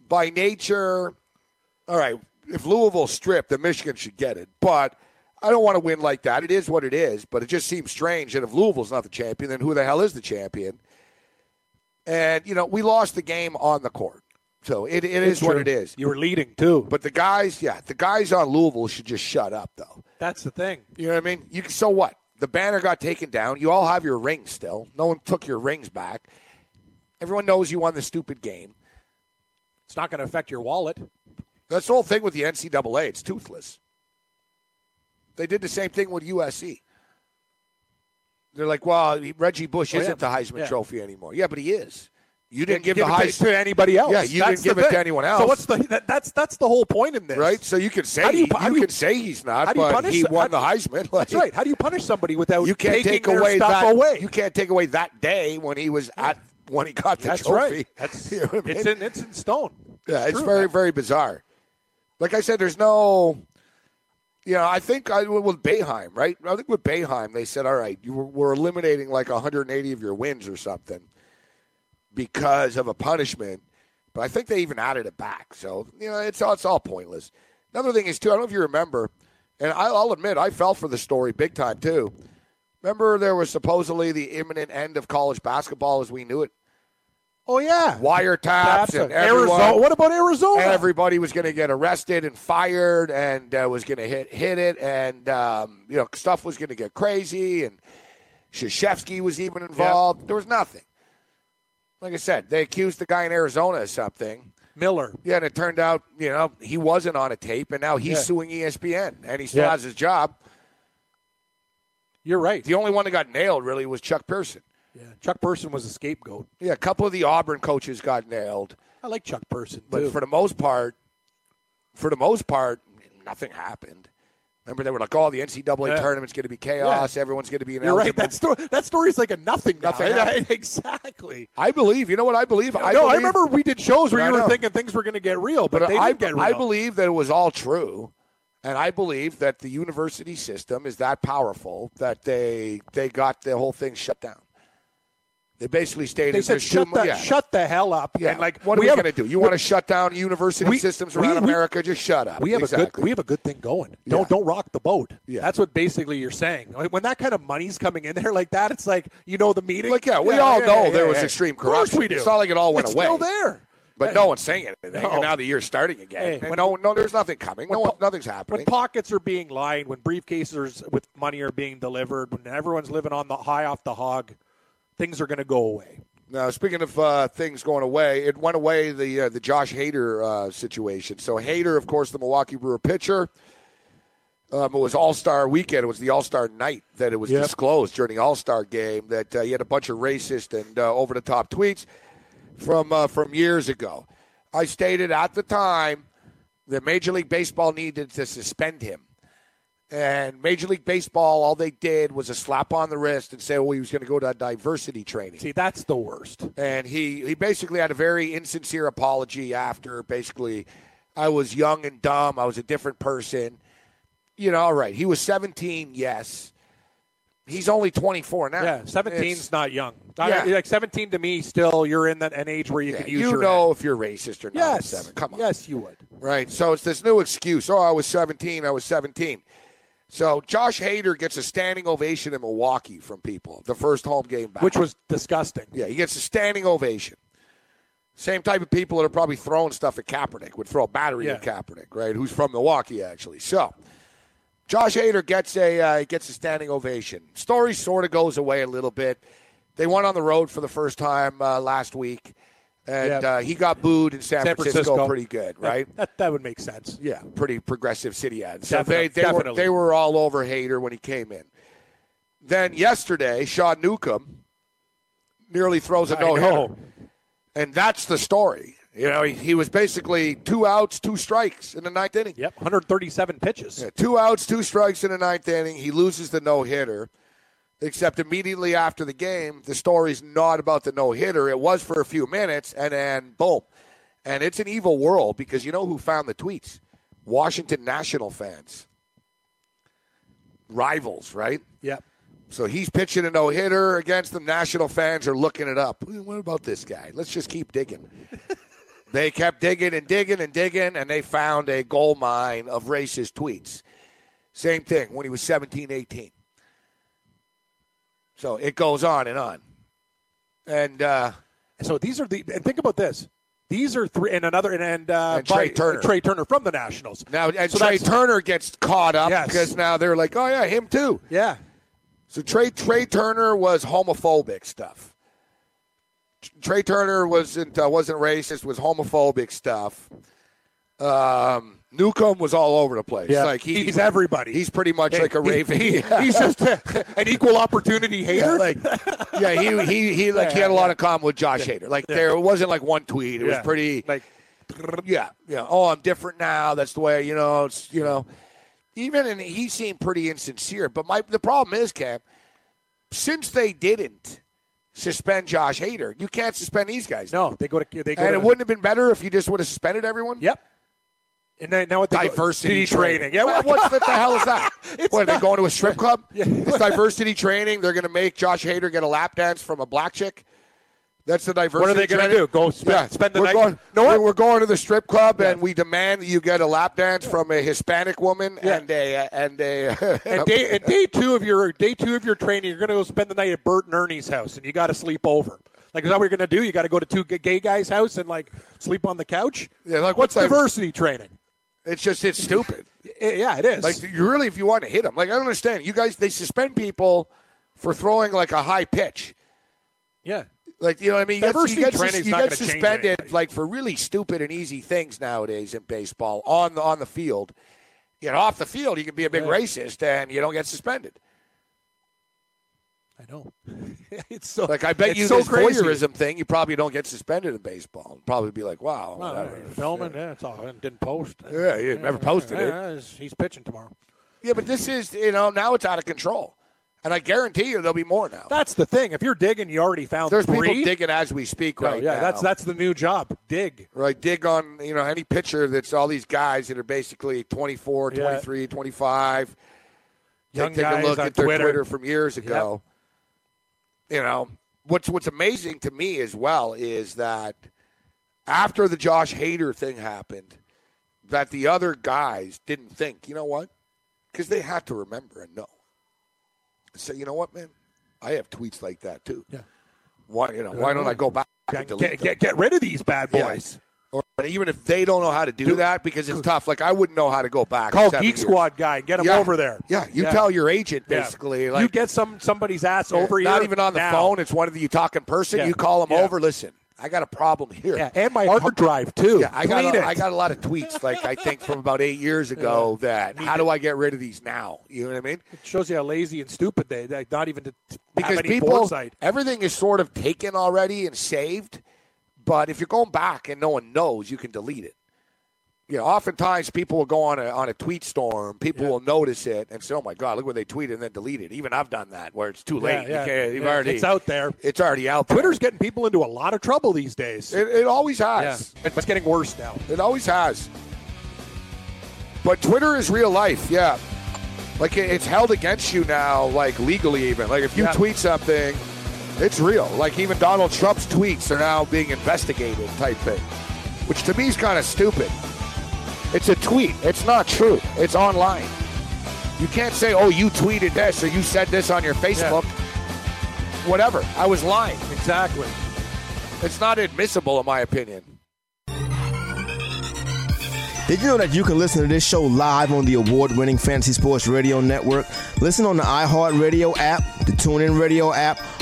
by nature, all right, if Louisville stripped, then Michigan should get it. But I don't want to win like that. It is what it is. But it just seems strange that if Louisville's not the champion, then who the hell is the champion? And, you know, we lost the game on the court. So it, it is It's what it is. You were leading too. But the guys, yeah, the guys on Louisville should just shut up, though. That's the thing. You know what I mean? You can, so what? The banner got taken down. You all have your rings still. No one took your rings back. Everyone knows you won the stupid game. It's not going to affect your wallet. That's the whole thing with the NCAA. It's toothless. They did the same thing with USC. They're like, well, Reggie Bush Oh, isn't the Heisman Yeah. Trophy anymore. Yeah, but he is. You didn't You give, the it Heisman to anybody else. Yeah, you That's didn't give it to anyone else. So what's the that, that's that's the whole point in this, right? So you can say How do you he- how you you- can say he's not, how do you but punish he the- won the Heisman. Like, [laughs] That's right. How do you punish somebody without You can't taking take away stuff that. away? You can't take away that day when he was at when he got the That's trophy. right. [laughs] That's You know I it's in it's in stone. Yeah, it's very, man. very bizarre. Like I said, there's no, you know, I think I, with Boeheim, right? I think with Boeheim, they said, all right, you were, we're eliminating like 180 of your wins or something because of a punishment. But I think they even added it back. So, you know, it's all, it's all pointless. Another thing is, too, I don't know if you remember, and I'll admit, I fell for the story big time, too. Remember, there was supposedly the imminent end of college basketball as we knew it. Oh yeah, Wiretaps and everyone, Arizona. What about Arizona? everybody was going to get arrested and fired and uh, was going to hit hit it and um, you know stuff was going to get crazy and Krzyzewski was even involved. There was nothing. Like I said, they accused the guy in Arizona of something. Miller. Yeah, and it turned out you know he wasn't on a tape, and now he's Yeah. suing ESPN, and he still Yeah. has his job. You're right. The only one that got nailed really was Chuck Person. Yeah, Chuck Person was a scapegoat. Yeah, a couple of the Auburn coaches got nailed. I like Chuck Person But too. for the most part, for the most part, nothing happened. Remember, they were like, "Oh, the NCAA Yeah. tournament's going to be chaos. Everyone's going to be You're right. That story. That story's like a nothing. Nothing Right? [laughs] exactly. I believe. You know what I believe? I no, I believe, remember we did shows where you were thinking things were going to get real, but, but they I, didn't get real. I believe that it was all true, and I believe that the university system is that powerful that they they got the whole thing shut down. They basically stated They said shut the yeah. shut the hell up. Yeah, And like what are we, have going to do? You want to shut down university we- systems around we- America? Just shut up. We have a good we have a good thing going. Don't don't rock the boat. Yeah. That's what basically you're saying. Like, When that kind of money's coming in there like that, it's like you know the meeting. Like, yeah, we all know yeah, there was yeah. extreme Of course corruption. we do. It's not like it all went it's away. Still there. but no one's saying anything. No. And now the year's starting again. Hey, when- no, no, there's nothing coming. No, one, nothing's happening. When pockets are being lined, when briefcases with money are being delivered, when everyone's living on the high off the hog, things are going to go away. Now, speaking of uh, things going away, it went away the uh, the Josh Hader uh, situation. So Hader, of course, the Milwaukee Brewer pitcher. Um, it was All Star weekend. It was the All Star night that it was Yep. disclosed during the All Star game that uh, he had a bunch of racist and uh, over the top tweets from uh, from years ago. I stated at the time that Major League Baseball needed to suspend him. And Major League Baseball, all they did was a slap on the wrist and say, well, he was going to go to diversity training. See, that's the worst. And he, he basically had a very insincere apology after basically, I was young and dumb. I was a different person. You know, all right. He was 17, yes. He's only 24 now. Yeah, 17's not young. Yeah. Like 17 to me, still you're in that an age where you yeah, can use you know head. if you're racist or not. Yes, seven. Come on. yes, you would. Right. So it's this new excuse. Oh, I was 17. I was 17. So Josh Hader gets a standing ovation in Milwaukee from people. The first home game back. Which was disgusting. Yeah, he gets a standing ovation. Same type of people that are probably throwing stuff at Kaepernick would throw a battery at Yeah. Kaepernick, right? Who's from Milwaukee, actually. So, Josh Hader gets a uh, gets a standing ovation. Story sort of goes away a little bit. They went on the road for the first time uh, last week, and Yeah. uh, he got booed in San, San Francisco, Francisco. pretty good, right? That, that, that would make sense. Yeah, pretty progressive city ad. So Definitely, they, they were they were all over Hader when he came in. Then yesterday, Sean Newcomb nearly throws a no hitter, and that's the story. You know, he, he was basically two outs, two strikes in the ninth inning. Yep, 137 pitches. Yeah, two outs, two strikes in the ninth inning. He loses the no hitter. Except immediately after the game, the story's not about the no hitter. It was for a few minutes, and then boom. And it's an evil world because you know who found the tweets? Washington National fans. Rivals, right? Yep. So he's pitching a no hitter against them. National fans are looking it up. What about this guy? Let's just keep digging. [laughs] they kept digging and digging and digging, and they found a gold mine of racist tweets. Same thing when he was 17, 18. So it goes on and on. And uh, So these are the and think about this. These are three and another and, and, uh, And Trea by- Turner. Trea Turner from the Nationals. now and So Trea Turner gets caught up Yes. because now they're like, oh, yeah, him too. Yeah. So Trea Trea Turner was homophobic stuff. Trea Turner wasn't uh, wasn't racist. Was homophobic stuff. Um, Newcomb was all over the place. Yeah. Like he, he's everybody. He's pretty much like a raven. he- Yeah. he's just an equal opportunity Yeah, hater. like, yeah, he he he like he had a lot of common with Josh Hader. Like there wasn't like one tweet. It was pretty like yeah, yeah. Oh, I'm different now. That's the way you know. It's you know, even and he seemed pretty insincere. But my the problem is, Cam, since they didn't suspend Josh Hader, you can't suspend these guys. no, they go to they go and to, it wouldn't have been better if you just would have suspended everyone. Yep. And then now what they go- Diversity training. Yeah, What, what, the, hell is that? [laughs] It's what are they going to a strip club? It's diversity training. They're going to make Josh Hader get a lap dance from a black chick. That's the diversity. Training. What are they gonna do? Go spend- yeah. spend the we're night- Going, what? we're, we're going to the strip club, Yeah. and we demand that you get a lap dance from a Hispanic woman Yeah. and a and a [laughs] and day and day two of your day two of your training, you're going to go spend the night at Bert and Ernie's house, and you got to sleep over. Like, is that what you're going to do? You got to go to two gay guys' house and like sleep on the couch? Yeah, like, what's what's that- diversity training? It's just it's stupid. [laughs] Yeah, it is. Like you really, if you want to hit them, like I don't understand. You guys, they suspend people for throwing like a high pitch. yeah, Like you know what I mean? You get, you get, you get suspended like for really stupid and easy things nowadays in baseball on the on the field. You know, off the field, you can be a big Yeah. racist and you don't get suspended. I know. [laughs] it's so Like I bet you so this crazy. voyeurism thing, you probably don't get suspended in baseball. Probably be like, wow, whatever. Uh, filming, yeah, it's all. Didn't post. Yeah, you never posted it. Yeah, he's- he's pitching tomorrow. yeah, but this is you know now it's out of control, and I guarantee you there'll be more now. That's the thing. If you're digging, you already found There's three. people digging as we speak No, right yeah, now. that's that's the new job. Dig. right dig on you know any pitcher that's all these guys that are basically 24 Yeah. 23 25 Young take, take guys a look on at their Twitter. twitter. from years ago you know what's what's amazing to me as well is that after the josh hader thing happened that the other guys didn't think you know what? Because they had to remember and know. Say you know what man? I have tweets like that too. Yeah. why you know why uh, don't i go back and Get, get, get, rid of these bad boys. Or even if they don't know how to do that because it's tough. Like I wouldn't know how to go back. Call Geek years. Squad guy and get him Yeah. over there. Yeah, you tell your agent basically. Yeah. Like you get some somebody's ass over not even on the now. phone. It's one of the you talk in person. Yeah. You call them Yeah. over. Listen, I got a problem here. Yeah, and my hard drive too. Yeah, I got a, it. I got a lot of tweets like I think from about eight years ago that how do I get rid of these now? You know what I mean? It shows you how lazy and stupid they. they not even to Because people, everything is sort of taken already and saved. But if you're going back and no one knows, you can delete it. You know, oftentimes people will go on a on a tweet storm. People will notice it and say, "Oh my God, look what they tweeted," and then delete it. Even I've done that where it's too late. Yeah, yeah, you yeah, already it's out there. It's already out there. Twitter's getting people into a lot of trouble these days. It, it always yeah, has. it's getting worse now. It always has. But Twitter is real life, yeah. Like it- it's held against you now, like legally even. Like if you Yeah. tweet something, it's real. Like even Donald Trump's tweets are now being investigated, type thing, which to me is kind of stupid. It's a tweet. It's not true. It's online. You can't say, "Oh, you tweeted this" or "You said this on your Facebook." Whatever. I was lying. Exactly. It's not admissible, in my opinion. Did you know that you can listen to this show live on the award winning Fantasy Sports Radio Network? Listen on the iHeartRadio app, the TuneIn Radio app,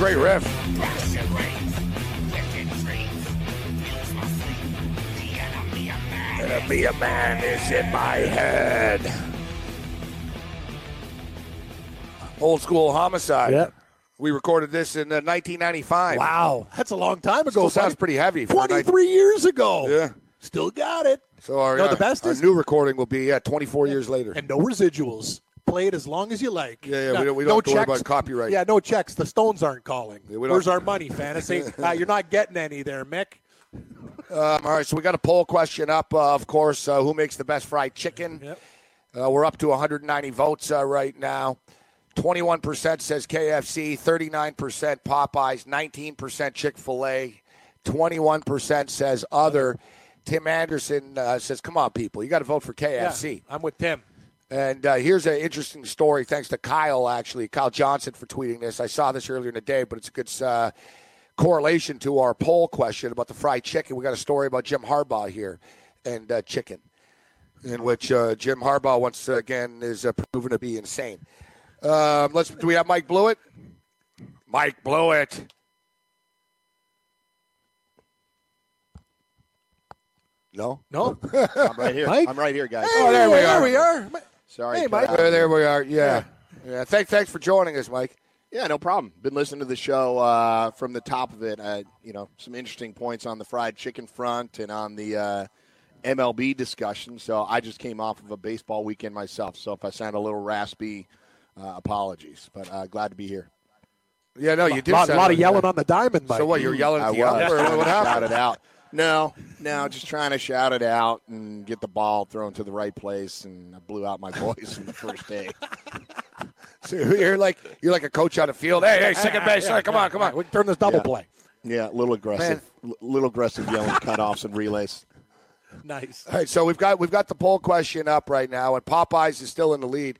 Great riff. The enemy a man is in my head. Old school homicide. Yeah. We recorded this in uh, 1995. Wow, that's a long time ago. Still sounds pretty heavy. for 23 years ago. Yeah. Still got it. So our, No, the uh, best our is- new recording will be yeah, 24 years later. And no residuals. Play it as long as you like. Yeah, yeah, No- we don't, we don't have to worry checks. about copyright. Yeah, no checks. The Stones aren't calling. don't- Where's our money, fantasy? [laughs] uh, you're not getting any there, Mick. Um, all right, so we got a poll question up, uh, of course. Uh, who makes the best fried chicken? Yep. Uh, we're up to 190 votes uh, right now. 21% says KFC, 39% Popeyes, 19% Chick fil A, 21% says other. Tim Anderson uh, says, Come on, people, you got to vote for KFC. Yeah, I'm with Tim. And uh, here's an interesting story, thanks to Kyle, actually, Kyle Johnson for tweeting this. I saw this earlier in the day, but it's a good uh, correlation to our poll question about the fried chicken. We got a story about Jim Harbaugh here and uh, chicken, in which uh, Jim Harbaugh, once again, is uh, proven to be insane. Um, let's. Do we have Mike Blewett? Mike Blewett. No. No. [laughs] I'm right here. Mike? I'm right here, guys. Oh, there we there are. we are. Sorry. Hey, Mike. out. There, there we are. Yeah. Yeah. Thanks. Thanks for joining us, Mike. Yeah, no problem. Been listening to the show uh, from the top of it. Uh, you know, some interesting points on the fried chicken front and on the uh, MLB discussion. So I just came off of a baseball weekend myself. So if I sound a little raspy, uh, apologies. But uh, glad to be here. Yeah. No, you A did. lot, sound lot of yelling that. on the diamond, Mike. So what? You're yelling I at was the ump, or what [laughs] to shout it out. No, no, just trying to shout it out and get the ball thrown to the right place, and I blew out my voice from the first day. [laughs] So you're like you're like a coach on the field. Hey, hey, second base. Yeah, hey, come yeah, on, come yeah. on. We can turn this double Yeah. play. Yeah, a little aggressive, L- little aggressive yelling cutoffs and relays. Nice. All right, so we've got we've got the poll question up right now, and Popeyes is still in the lead.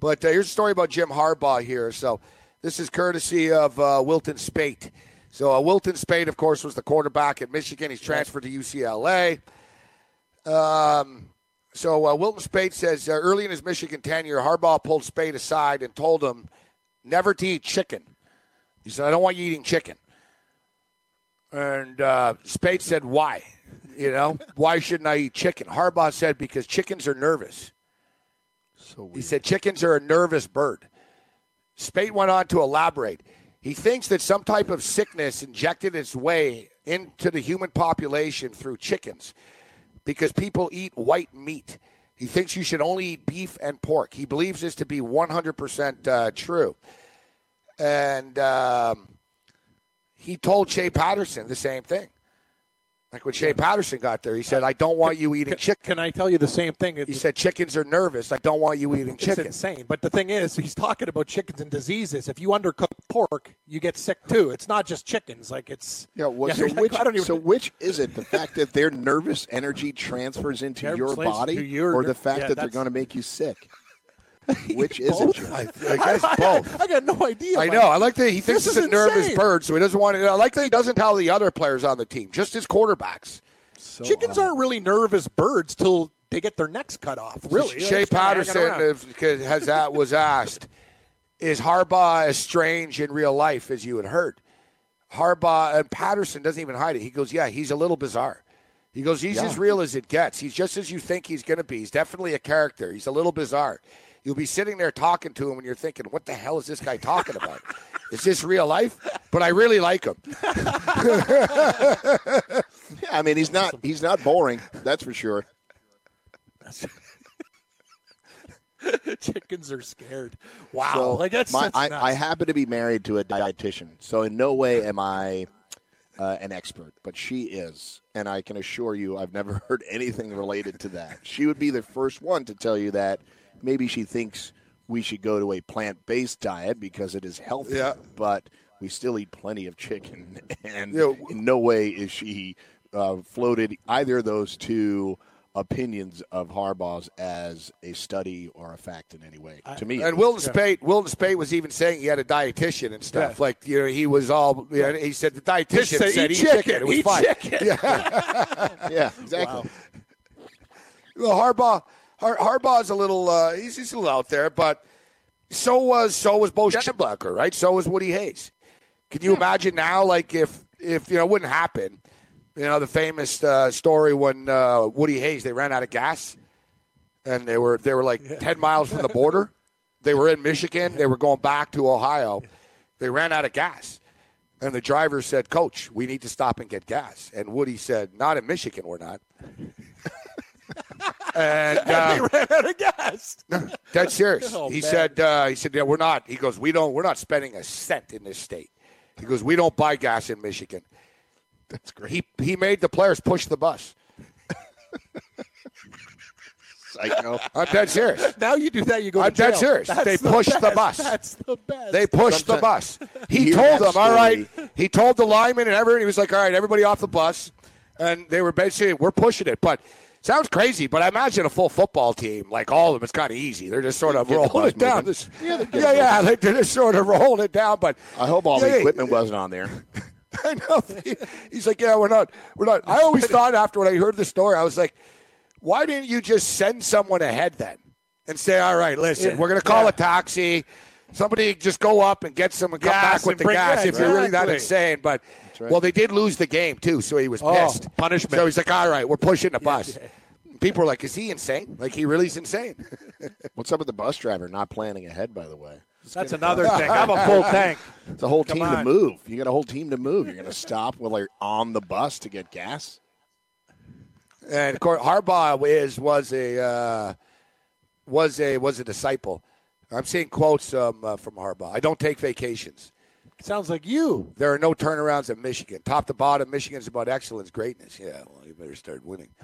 But uh, here's a story about Jim Harbaugh here. So this is courtesy of uh, Wilton Speight. So uh, Wilton Speight, of course, was the quarterback at Michigan. He's transferred to UCLA. Um, so uh, Wilton Speight says uh, early in his Michigan tenure, Harbaugh pulled Speight aside and told him never to eat chicken. He said, "I don't want you eating chicken." And uh, Speight said, "Why?" You know, [laughs] why shouldn't I eat chicken? Harbaugh said because chickens are nervous. So He said chickens are a nervous bird. Speight went on to elaborate. He thinks that some type of sickness injected its way into the human population through chickens because people eat white meat. He thinks you should only eat beef and pork. He believes this to be 100% uh, true. And um, he told Shea Patterson the same thing. Like when Shea Patterson got there, he said, I don't want you eating chicken. Can I tell you the same thing? He said, chickens are nervous. I don't want you eating chicken." It's insane. But the thing is, he's talking about chickens and diseases. If you undercook pork, you get sick too. It's not just chickens. Like it's Yeah, well, Yeah, so, [laughs] like, which, I don't even- so which is it? The fact that their nervous energy transfers into your body, your- or the fact yeah, that they're going to make you sick? [laughs] Which is Both? it? I, [laughs] I guess both. I got no idea. I know. I like that he thinks he's a nervous insane. bird, so he doesn't want to. I like that he doesn't tell the other players on the team, just his quarterbacks. Chickens aren't really nervous birds till they get their necks cut off. Really, Shea They're just kinda hanging Patterson because has that was asked, is Harbaugh as strange in real life as you had heard? Harbaugh and Patterson doesn't even hide it. He goes, yeah, he's a little bizarre. He goes, he's Yeah. as real as it gets. He's just as you think he's going to be. He's definitely a character. He's a little bizarre. You'll be sitting there talking to him, and you're thinking, what the hell is this guy talking about? is this real life? But I really like him. Yeah, [laughs] I mean, he's not he's not boring. That's for sure. [laughs] Chickens are scared. Wow, So like that's, my, that's I, nuts. I happen to be married to a dietitian, so in no way am I uh, an expert, but she is, and I can assure you, I've never [laughs] heard anything related to that. She would be the first one to tell you that maybe she thinks we should go to a plant-based diet because it is healthy, Yeah. but we still eat plenty of chicken, [laughs] and Yeah. in no way is she uh, floated either of those two opinions of Harbaugh's as a study or a fact in any way. to me, And Wilton Speight, Wilton Speight was even saying he had a dietitian and stuff. Yeah. Like you know, he was all. You know, he said the dietitian said, said, "Eat eat chicken. chicken, It was eat fine. chicken." Yeah. [laughs] yeah, exactly. Well, Harbaugh, Har- Harbaugh's a little. Uh, he's, he's a little out there, but so was so was Bo Schembechler, right? So was Woody Hayes. Can you imagine now, like if if you know, it wouldn't happen. You know, the famous uh, story when uh, Woody Hayes they ran out of gas, and they were they were like ten miles from the border. They were in Michigan. They were going back to Ohio. They ran out of gas. And the driver said, Coach, we need to stop and get gas. And Woody said, Not in Michigan, we're not. [laughs] and [laughs] uh, ran out of gas. [laughs] Dead serious. Oh, he man. said. Uh, he said, "Yeah, we're not." He goes, "We don't. We're not spending a cent in this state." He goes, "We don't buy gas in Michigan." That's great. He he made the players push the bus. [laughs] Psycho. I'm dead serious. Now you do that, you go. I'm to jail. dead serious. That's They the pushed the bus. That's the best. They pushed the bus. He told that them, "All right." He told the lineman and everyone. He was like, "All right, everybody off the bus," and they were basically, "We're pushing it." But sounds crazy. But I imagine a full football team, like all of them, it's kind of easy. They're just sort of rolling it down. This, yeah, yeah, yeah. Like they're just sort of rolling it down. But I hope all Yeah, the yeah. equipment wasn't on there. [laughs] I know. He- [laughs] He's like, yeah, we're not, we're not. I always thought after when I heard the story, I was like, why didn't you just send someone ahead then and say, all right, listen, Yeah. we're going to call Yeah. a taxi. Somebody just go up and get some and come Gas back with the bring- gas yeah, if you're really that insane. But right. well, they did lose the game too, so he was Oh, pissed. punishment. So he's like, all right, we're pushing the bus. People are like, is he insane? Like he really is insane. [laughs] What's up with the bus driver not planning ahead? By the way, That's another thing. I'm a full [laughs] tank. it's a whole Come team to move. You got a whole team to move. You're going to stop while you're on the bus to get gas. And of course, Harbaugh is was a uh, was a was a disciple. I'm seeing quotes um, uh, from Harbaugh. I don't take vacations. Sounds like you. There are no turnarounds at Michigan. Top to bottom, Michigan's about excellence, greatness. Yeah, well, you better start winning. [laughs]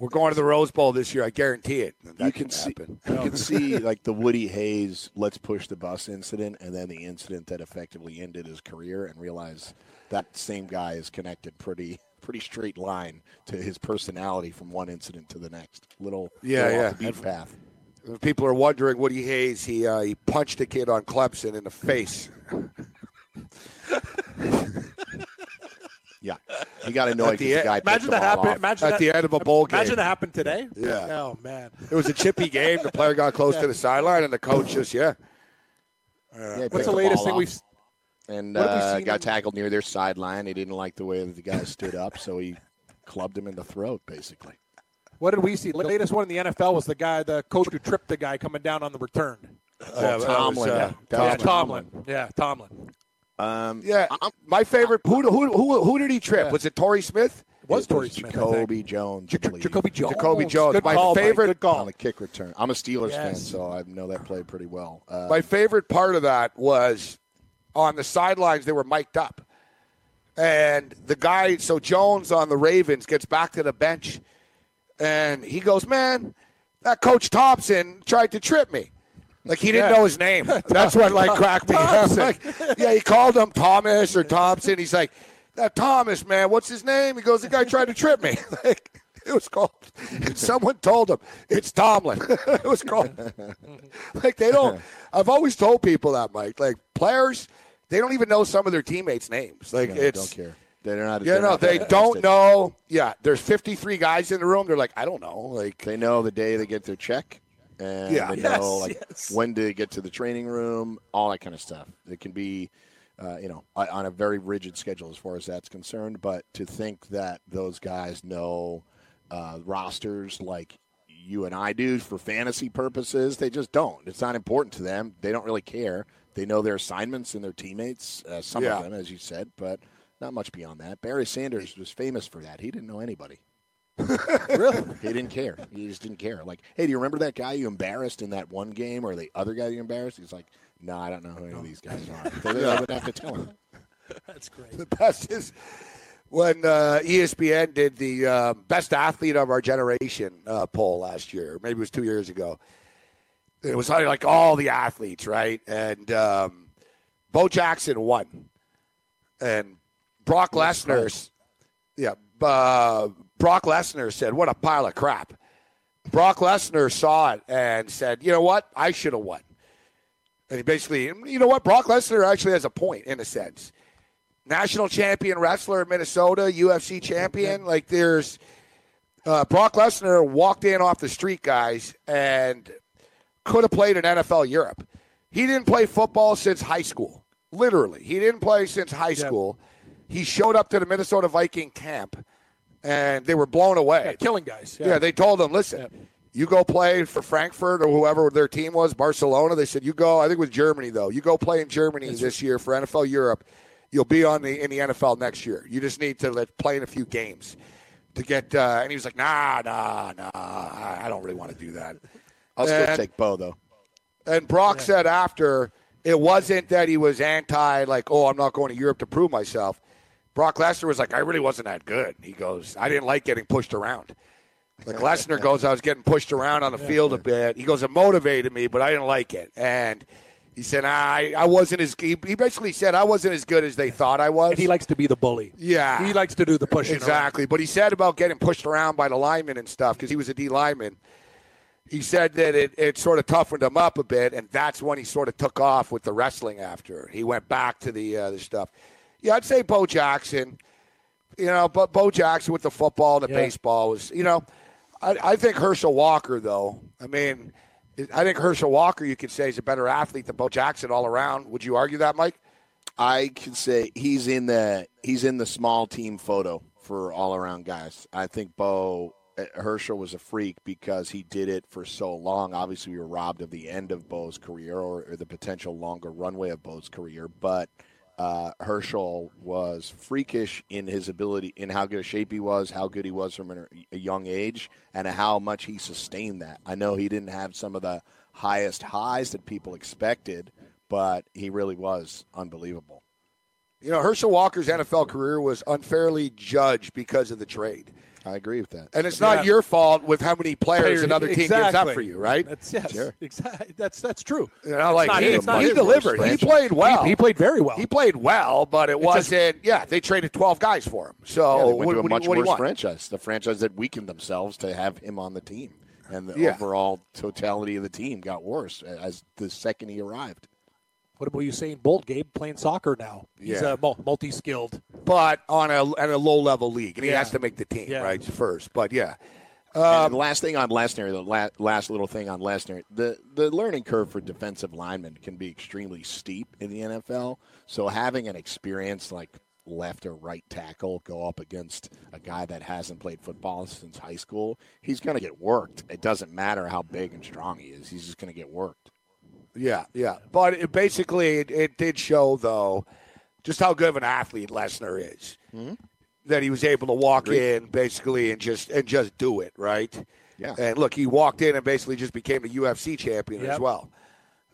We're going to the Rose Bowl this year. I guarantee it. That you can see, you can [laughs] see like the Woody Hayes "Let's push the bus" incident, and then the incident that effectively ended his career, and realize that same guy is connected pretty pretty straight line to his personality from one incident to the next. Little Yeah, little yeah. off the beat path. If People are wondering. Woody Hayes, he uh, he punched a kid on Clemson in the face. [laughs] Yeah, he got to know At the the end- guy Imagine that happened. Imagine At that, the end of a bowl game. Imagine that happened today. Yeah. Oh man. It was a chippy game. The player got close to the sideline, and the coach just yeah. Yeah, he What's the the latest ball thing off. we've and What have we uh, got in- tackled near their sideline. He didn't like the way that the guy stood up, so he clubbed him in the throat, basically. What did we see? The latest one in the NFL was the guy, the coach who tripped the guy coming down on the return. Oh, Tomlin. uh, yeah. That yeah, Tomlin. Yeah, Tomlin. Um, Yeah, my favorite. Who, who, who, who did he trip? Yeah. Was it Torrey Smith? Was it Torrey Smith? I. Jacoby Jones. I believe, Jacoby Jones. Jacoby Jones. Good My call, favorite- Good call. on the kick return. I'm a Steelers fan, so I know that play pretty well. Uh, My favorite part of that was on the sidelines, they were mic'd up. And the guy, so Jones on the Ravens gets back to the bench and he goes, Man, that Coach Thompson tried to trip me. Like he didn't Yeah. know his name. [laughs] That's what like cracked me up. [laughs] Like, yeah, he called him Thomas or Thompson. He's like, That Thomas, man, what's his name? He goes, The guy tried to trip me. [laughs] Like it was called. Someone told him it's Tomlin. it was called. like they don't. I've always told people that, Mike. Like players, they don't even know some of their teammates' names. Like no, it's. don't care. They're not. Yeah, they're no, they don't know. Yeah, there's 53 guys in the room. They're like, I don't know. Like, They know the day they get their check, and Yeah. they [laughs] Yes, know like yes. when to get to the training room, all that kind of stuff. It can be, uh, you know, on on a very rigid schedule as far as that's concerned. But to think that those guys know uh, rosters like you and I do for fantasy purposes, they just don't. It's not important to them. They don't really care. They know their assignments and their teammates, uh, some Yeah. of them, as you said, but not much beyond that. Barry Sanders was famous for that. He didn't know anybody. [laughs] Really? He didn't care. He just didn't care. Like, hey, do you remember that guy you embarrassed in that one game, or the other guy you embarrassed? He's like, no, I don't know who any of these guys are. [laughs] They, they would have to tell him. [laughs] That's great. the best is when uh, ESPN did the uh, best athlete of our generation uh, poll last year. Maybe it was two years ago. It was like like all the athletes, right? And um, Bo Jackson won, and Brock Lesnar, yeah, uh, Brock Lesnar said, "What a pile of crap." Brock Lesnar saw it and said, "You know what? I should have won." And he basically, you know what? Brock Lesnar actually has a point in a sense national champion wrestler in Minnesota, UFC champion. Like there's uh, Brock Lesnar walked in off the street, guys, and could have played in NFL Europe. He didn't play football since high school. Literally, he didn't play since high school. He showed up to the Minnesota Viking camp, and they were blown away. Yeah, killing guys. Yeah, they told him, listen, you go play for Frankfurt or whoever their team was, Barcelona. They said, you go, I think it was Germany, though. You go play in Germany this year for NFL Europe. You'll be on the in the NFL next year. You just need to let, play in a few games to get. Uh, and he was like, nah, nah, nah, I I don't really want to do that. I'll still take Bo, though. And Brock said after it wasn't that he was anti, like, oh, I'm not going to Europe to prove myself. Brock Lesnar was like, I really wasn't that good. He goes, I didn't like getting pushed around. Like Lesnar [laughs] goes, I was getting pushed around on the field a bit. He goes, it motivated me, but I didn't like it. And he said, I, I wasn't as. He, he basically said I wasn't as good as they thought I was. And he likes to be the bully. Yeah. He likes to do the pushing. around. Exactly. But he said about getting pushed around by the linemen and stuff because he was a D lineman. He said that it, it sort of toughened him up a bit, and that's when he sort of took off with the wrestling after. He went back to the, uh, the stuff. Yeah, I'd say Bo Jackson. You know, but Bo Jackson with the football and the Yeah. baseball was, you know, I, I think Herschel Walker, though. I mean, I think Herschel Walker, you could say, is a better athlete than Bo Jackson all around. Would you argue that, Mike? I can say he's in the he's in the small team photo for all around guys. I think Bo uh, Herschel was a freak because he did it for so long. Obviously, we were robbed of the end of Bo's career or, or the potential longer runway of Bo's career, but. Uh, Herschel was freakish in his ability, in how good a shape he was, how good he was from an, a young age, and how much he sustained that. I know he didn't have some of the highest highs that people expected, but he really was unbelievable. You know, Herschel Walker's NFL career was unfairly judged because of the trade. I agree with that. And it's Yeah. not your fault with how many players Player- another team gives up for you, right? That's yes, Sure. exactly. That's that's true. You know, like It's not- he, not he delivered. fault. He played well. He, he played very well. He played well, but it just- wasn't. yeah, they traded twelve guys for him. So Yeah, they went what, to a what much what worse franchise, the franchise that weakened themselves to have him on the team, and the Yeah. overall totality of the team got worse as the second he arrived. What about Usain Bolt, Gabe, playing soccer now? He's Yeah. uh, mul- multi-skilled. But on a at a low level league, and he Yeah. has to make the team Yeah. right first. But yeah, and the last thing on Lesnar, the la- last little thing on Lesnar, the the learning curve for defensive linemen can be extremely steep in the NFL. So having an experienced like left or right tackle go up against a guy that hasn't played football since high school, he's going to get worked. It doesn't matter how big and strong he is; he's just going to get worked. Yeah, yeah. But it basically, it, it did show though just how good of an athlete Lesnar is. Mm-hmm. That he was able to walk in basically and just and just do it right. Yeah. And look, he walked in and basically just became a UFC champion as well.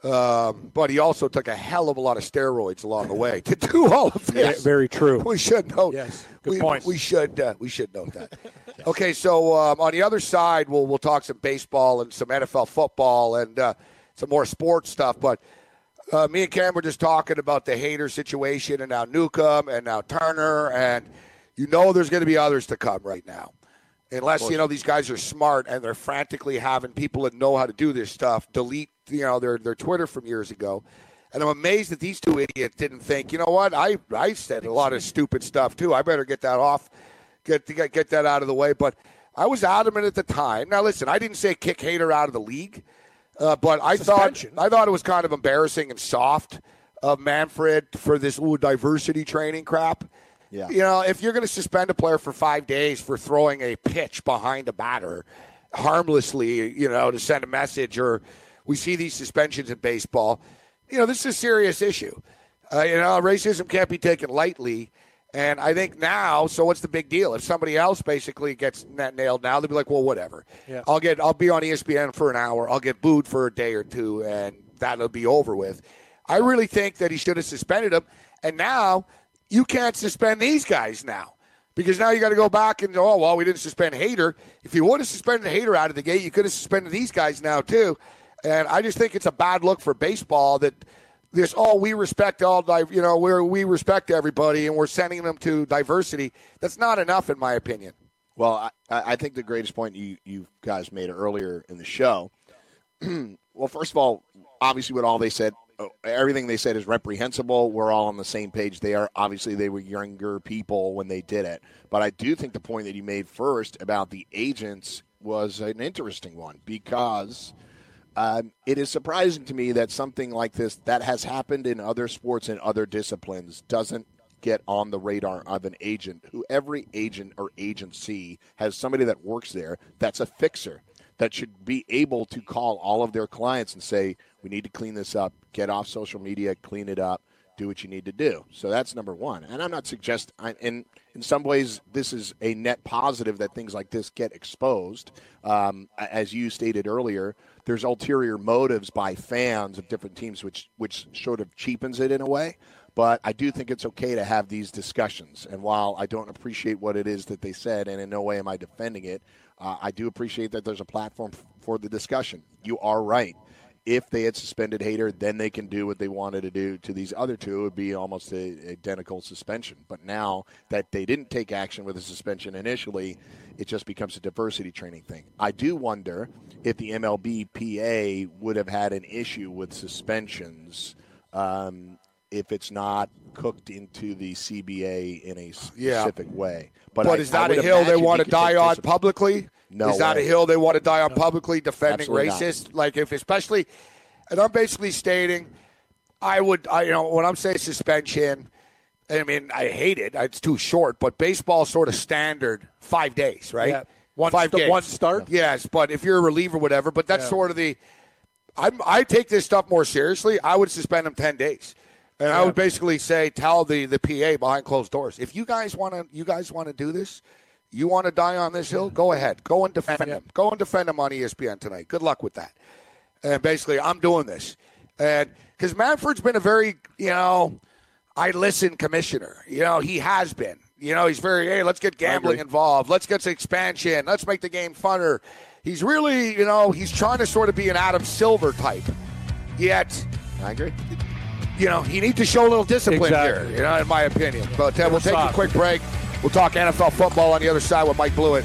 Um, but he also took a hell of a lot of steroids along the way to do all of this. very true. [laughs] We should note. Yes, good we, point. We should. Uh, we should note that. [laughs] Okay, so um, on the other side, we'll we'll talk some baseball and some NFL football and uh, some more sports stuff. But uh, me and Cam were just talking about the Hader situation and now Newcomb and now Turner, and you know there's going to be others to come right now. Unless you know these guys are smart and they're frantically having people that know how to do this stuff delete you know their their Twitter from years ago. And I'm amazed that these two idiots didn't think, you know what? I I said a lot of stupid stuff too. I better get that off, get get get that out of the way. But I was adamant at the time. Now listen, I didn't say kick Hader out of the league, uh, but I Suspension. thought I thought it was kind of embarrassing and soft of Manfred for this ooh, diversity training crap. Yeah. You know, if you're going to suspend a player for five days for throwing a pitch behind a batter harmlessly, you know, to send a message, or we see these suspensions in baseball, you know, this is a serious issue. Uh, you know, racism can't be taken lightly. And I think now, so what's the big deal? If somebody else basically gets that nailed now, they'll be like, well, whatever. Yeah. I'll get, I'll be on ESPN for an hour. I'll get booed for a day or two, and that'll be over with. I really think that he should have suspended him. And now you can't suspend these guys now because now you got to go back and oh well, we didn't suspend Hader. If you would have suspended the Hader out of the gate, you could have suspended these guys now too. And I just think it's a bad look for baseball that this oh we respect all you know we we respect everybody and we're sending them to diversity. That's not enough in my opinion. Well, I, I think the greatest point you, you guys made earlier in the show. [clears throat] well, first of all, obviously, what all they said, uh, everything they said is reprehensible. We're all on the same page. They are obviously they were younger people when they did it, but I do think the point that you made first about the agents was an interesting one because. Um, it is surprising to me that something like this that has happened in other sports and other disciplines doesn't get on the radar of an agent who every agent or agency has somebody that works there that's a fixer that should be able to call all of their clients and say we need to clean this up. Get off social media. Clean it up. Do what you need to do. So that's number one. And i'm not suggesting I, in in some ways this is a net positive that things like this get exposed. Um, as you stated earlier there's ulterior motives by fans of different teams which which sort of cheapens it in a way but I do think it's okay to have these discussions. And while I don't appreciate what it is that they said, and in no way am I defending it, uh, I do appreciate that there's a platform f- for the discussion. You are right. If they had suspended Hader, then they can do what they wanted to do to these other two. It would be almost a identical suspension. But now that they didn't take action with a suspension initially, it just becomes a diversity training thing. I do wonder if the MLBPA would have had an issue with suspensions um, if it's not cooked into the CBA in a Yeah. specific way. But, But, I- is that a hill they want to die on discipline. publicly? No is that a hill they want to die on publicly defending Absolutely not. racist? Like if especially, and I'm basically stating, I would, I you know, when I'm saying suspension, I mean I hate it. It's too short, but baseball sort of standard five days, right? Yeah. One five st- one start? Yes, but if you're a reliever, whatever. But that's Yeah. sort of the. I'm, I take this stuff more seriously. I would suspend him ten days, and I would basically say, tell the the PA behind closed doors, if you guys want to, you guys want to do this, you want to die on this hill, go ahead, go and defend him, go and defend him on ESPN tonight. Good luck with that. And basically, I'm doing this, and because Manfred's been a very, you know, I listen commissioner. You know, he has been. You know, he's very, hey, let's get gambling involved. Let's get some expansion. Let's make the game funner. He's really, you know, he's trying to sort of be an Adam Silver type. Yet, I agree. you know, he needs to show a little discipline Exactly. here, you know, in my opinion. But uh, we'll take a quick break. We'll talk NFL football on the other side with Mike Blewett.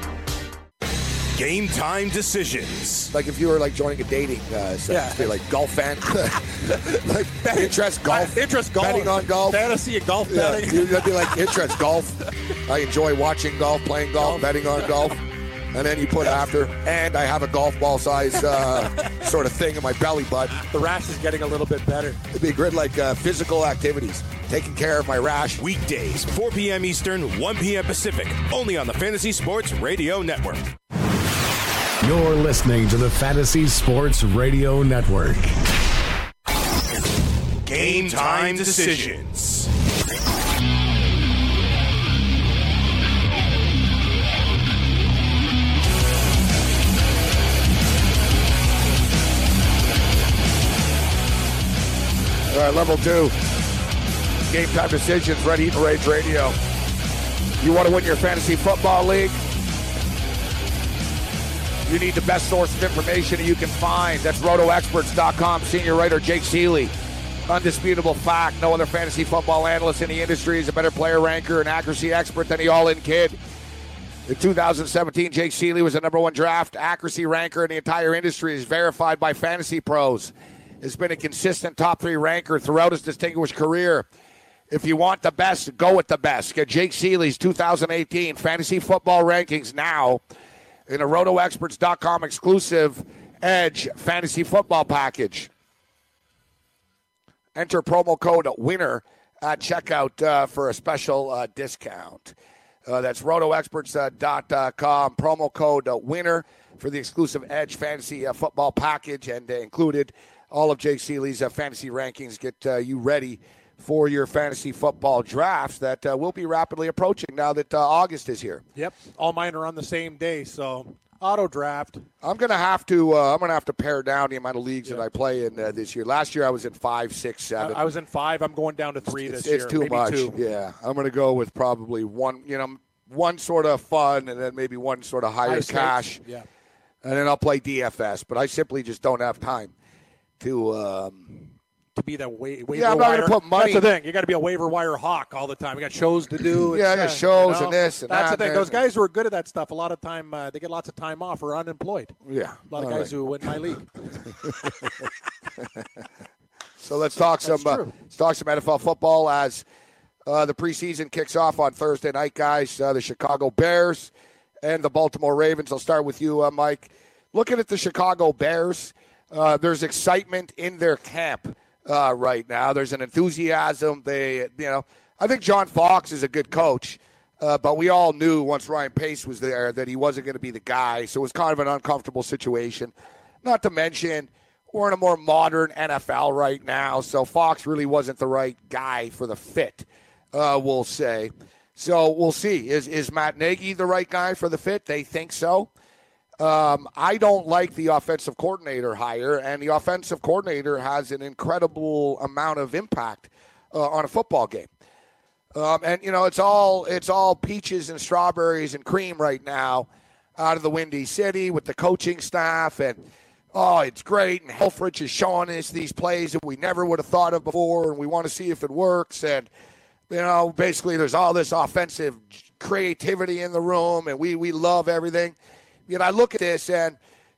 Game time decisions. Like if you were like joining a dating uh, site, Yeah. say like golf fan, [laughs] like interest golf, interest golf, betting on golf, fantasy and golf Yeah, betting. you- that'd be like interest golf. I enjoy watching golf, playing golf, betting on golf. And then you put after, and I have a golf ball size uh, [laughs] sort of thing in my belly button. The rash is getting a little bit better. It'd be great, like uh, physical activities, taking care of my rash. Weekdays, 4 p.m. Eastern, 1 p.m. Pacific, only on the Fantasy Sports Radio Network. You're listening to the Fantasy Sports Radio Network. Game time decisions. All right, level two. Game time decisions, Red Heat and Rage Radio. You want to win your fantasy football league? You need the best source of information you can find. That's rotoexperts.com. Senior writer Jake Ciely. Undisputable fact. No other fantasy football analyst in the industry is a better player ranker and accuracy expert than the all in kid. In 2017, Jake Ciely was the number one draft accuracy ranker in the entire industry, is verified by fantasy pros. Has been a consistent top three ranker throughout his distinguished career. If you want the best, go with the best. Get Jake Ciely's 2018 fantasy football rankings now in a rotoexperts.com exclusive Edge fantasy football package. Enter promo code WINNER at checkout uh, for a special uh, discount. Uh, that's rotoexperts.com. Promo code uh, WINNER for the exclusive Edge fantasy uh, football package and uh, included all of Jake Ciely's uh, fantasy rankings. Get uh, you ready for your fantasy football drafts that uh, will be rapidly approaching now that uh, August is here. Yep, all mine are on the same day, so auto draft. I'm gonna have to. Uh, I'm gonna have to pare down the amount of leagues that I play in uh, this year. Last year I was in five, six, seven. I. I was in five. I'm going down to three it's, this year. it's too maybe much. Two. Yeah, I'm gonna go with probably one. You know, one sort of fun, and then maybe one sort of higher High stakes. cash, Yeah. and then I'll play DFS. But I simply just don't have time to. Um, To be that wa- waiver Yeah, I'm not gonna put money- That's the thing. You got to be a waiver wire hawk all the time. You got shows to do. Yeah, I got shows you and this and That's that, the thing. man. Those guys who are good at that stuff, a lot of time uh, they get lots of time off or unemployed. yeah, A lot of guys right. who win my league. [laughs] So let's talk some. Uh, let's talk some NFL football as uh, the preseason kicks off on Thursday night, guys. Uh, the Chicago Bears and the Baltimore Ravens. I'll start with you, uh, Mike. Looking at the Chicago Bears, uh, there's excitement in their camp uh, right now. There's an enthusiasm. They, you know, I think John Fox is a good coach. Uh, but we all knew once Ryan Pace was there that he wasn't going to be the guy. So it was kind of an uncomfortable situation. Not to mention, we're in a more modern NFL right now. So Fox really wasn't the right guy for the fit, uh, we'll say. So we'll see. Is, is Matt Nagy the right guy for the fit? They think so. Um, I don't like the offensive coordinator hire, and the offensive coordinator has an incredible amount of impact uh, on a football game. Um, and you know, it's all it's all peaches and strawberries and cream right now out of the Windy City with the coaching staff, and oh, it's great. And Helfrich is showing us these plays that we never would have thought of before, and we want to see if it works. And you know, basically, there's all this offensive creativity in the room, and we we love everything. You know, I look at this and.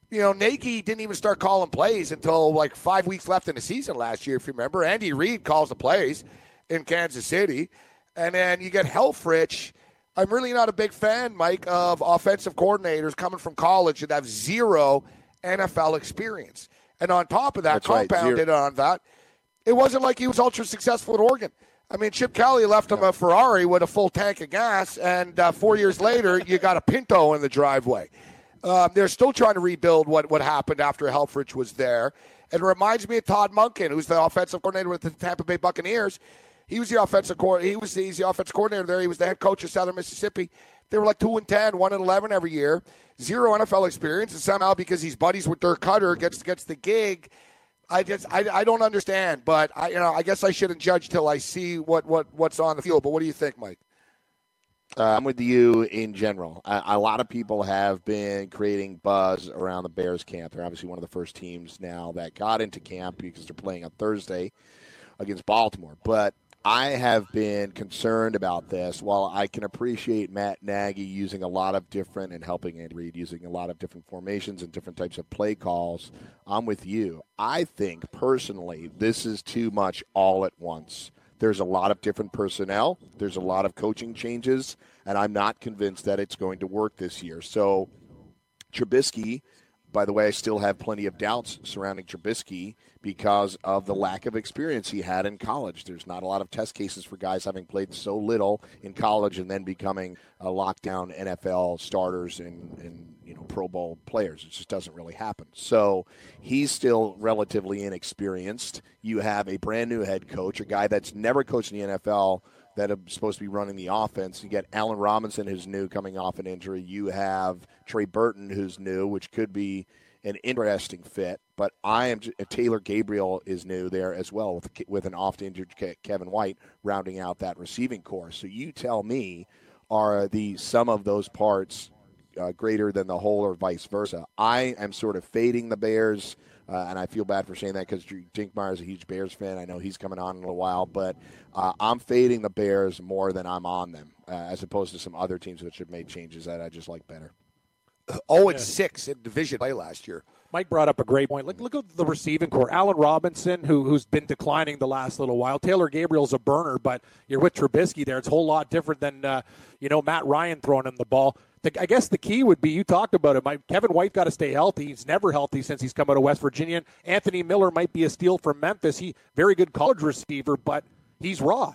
You know, Nagy didn't even start calling plays until like five weeks left in the season last year, if you remember. Andy Reid calls the plays in Kansas City. And then you get Helfrich. I'm really not a big fan, Mike, of offensive coordinators coming from college that have zero NFL experience. And on top of that, That's right, compounded on that, it wasn't like he was ultra successful at Oregon. I mean, Chip Kelly left him a Ferrari with a full tank of gas, and uh, four years later, you got a Pinto in the driveway. Um, they're still trying to rebuild what, what happened after Helfrich was there. It reminds me of Todd Monken, who's the offensive coordinator with the Tampa Bay Buccaneers. He was the offensive coordinator. He was the, he's the offensive coordinator there. He was the head coach of Southern Mississippi. They were like two and 10, 1 and eleven every year. Zero NFL experience, and somehow because he's buddies with Dirk Koetter, gets gets the gig. I just I, I don't understand, but I you know I guess I shouldn't judge till I see what what what's on the field. But what do you think, Mike? Uh, I'm with you in general. A, a, lot of people have been creating buzz around the Bears camp. They're obviously one of the first teams now that got into camp because they're playing on Thursday against Baltimore. But I have been concerned about this. While I can appreciate Matt Nagy using a lot of different and helping Andy Reid using a lot of different formations and different types of play calls, I'm with you. I think personally, this is too much all at once. There's a lot of different personnel, there's a lot of coaching changes, and I'm not convinced that it's going to work this year. So, Trubisky, by the way, I still have plenty of doubts surrounding Trubisky because of the lack of experience he had in college. There's not a lot of test cases for guys having played so little in college and then becoming a lockdown NFL starters and, and you know Pro Bowl players. It just doesn't really happen. So he's still relatively inexperienced. You have a brand new head coach, a guy that's never coached in the NFL that are supposed to be running the offense. You get Allen Robinson, who's new, coming off an injury. You have Trey Burton, who's new, which could be an interesting fit. But I am uh, Taylor Gabriel is new there as well with with an oft injured Kevin White rounding out that receiving corps. So you tell me, are the sum of those parts uh, greater than the whole, or vice versa? I am sort of fading the Bears. Uh, and I feel bad for saying that because Dinkmeyer is a huge Bears fan. I know he's coming on in a while, but uh, I'm fading the Bears more than I'm on them, uh, as opposed to some other teams which have made changes that I just like better. 0 and 6 in division play last year. Mike brought up a great point. Look, look at the receiving corps. Allen Robinson, who who's been declining the last little while. Taylor Gabriel's a burner, but you're with Trubisky there. It's a whole lot different than uh, you know Matt Ryan throwing him the ball. The, I guess the key would be you talked about it. My, Kevin White got to stay healthy. He's never healthy since he's come out of West Virginia. Anthony Miller might be a steal from Memphis. He very good college receiver, but he's raw.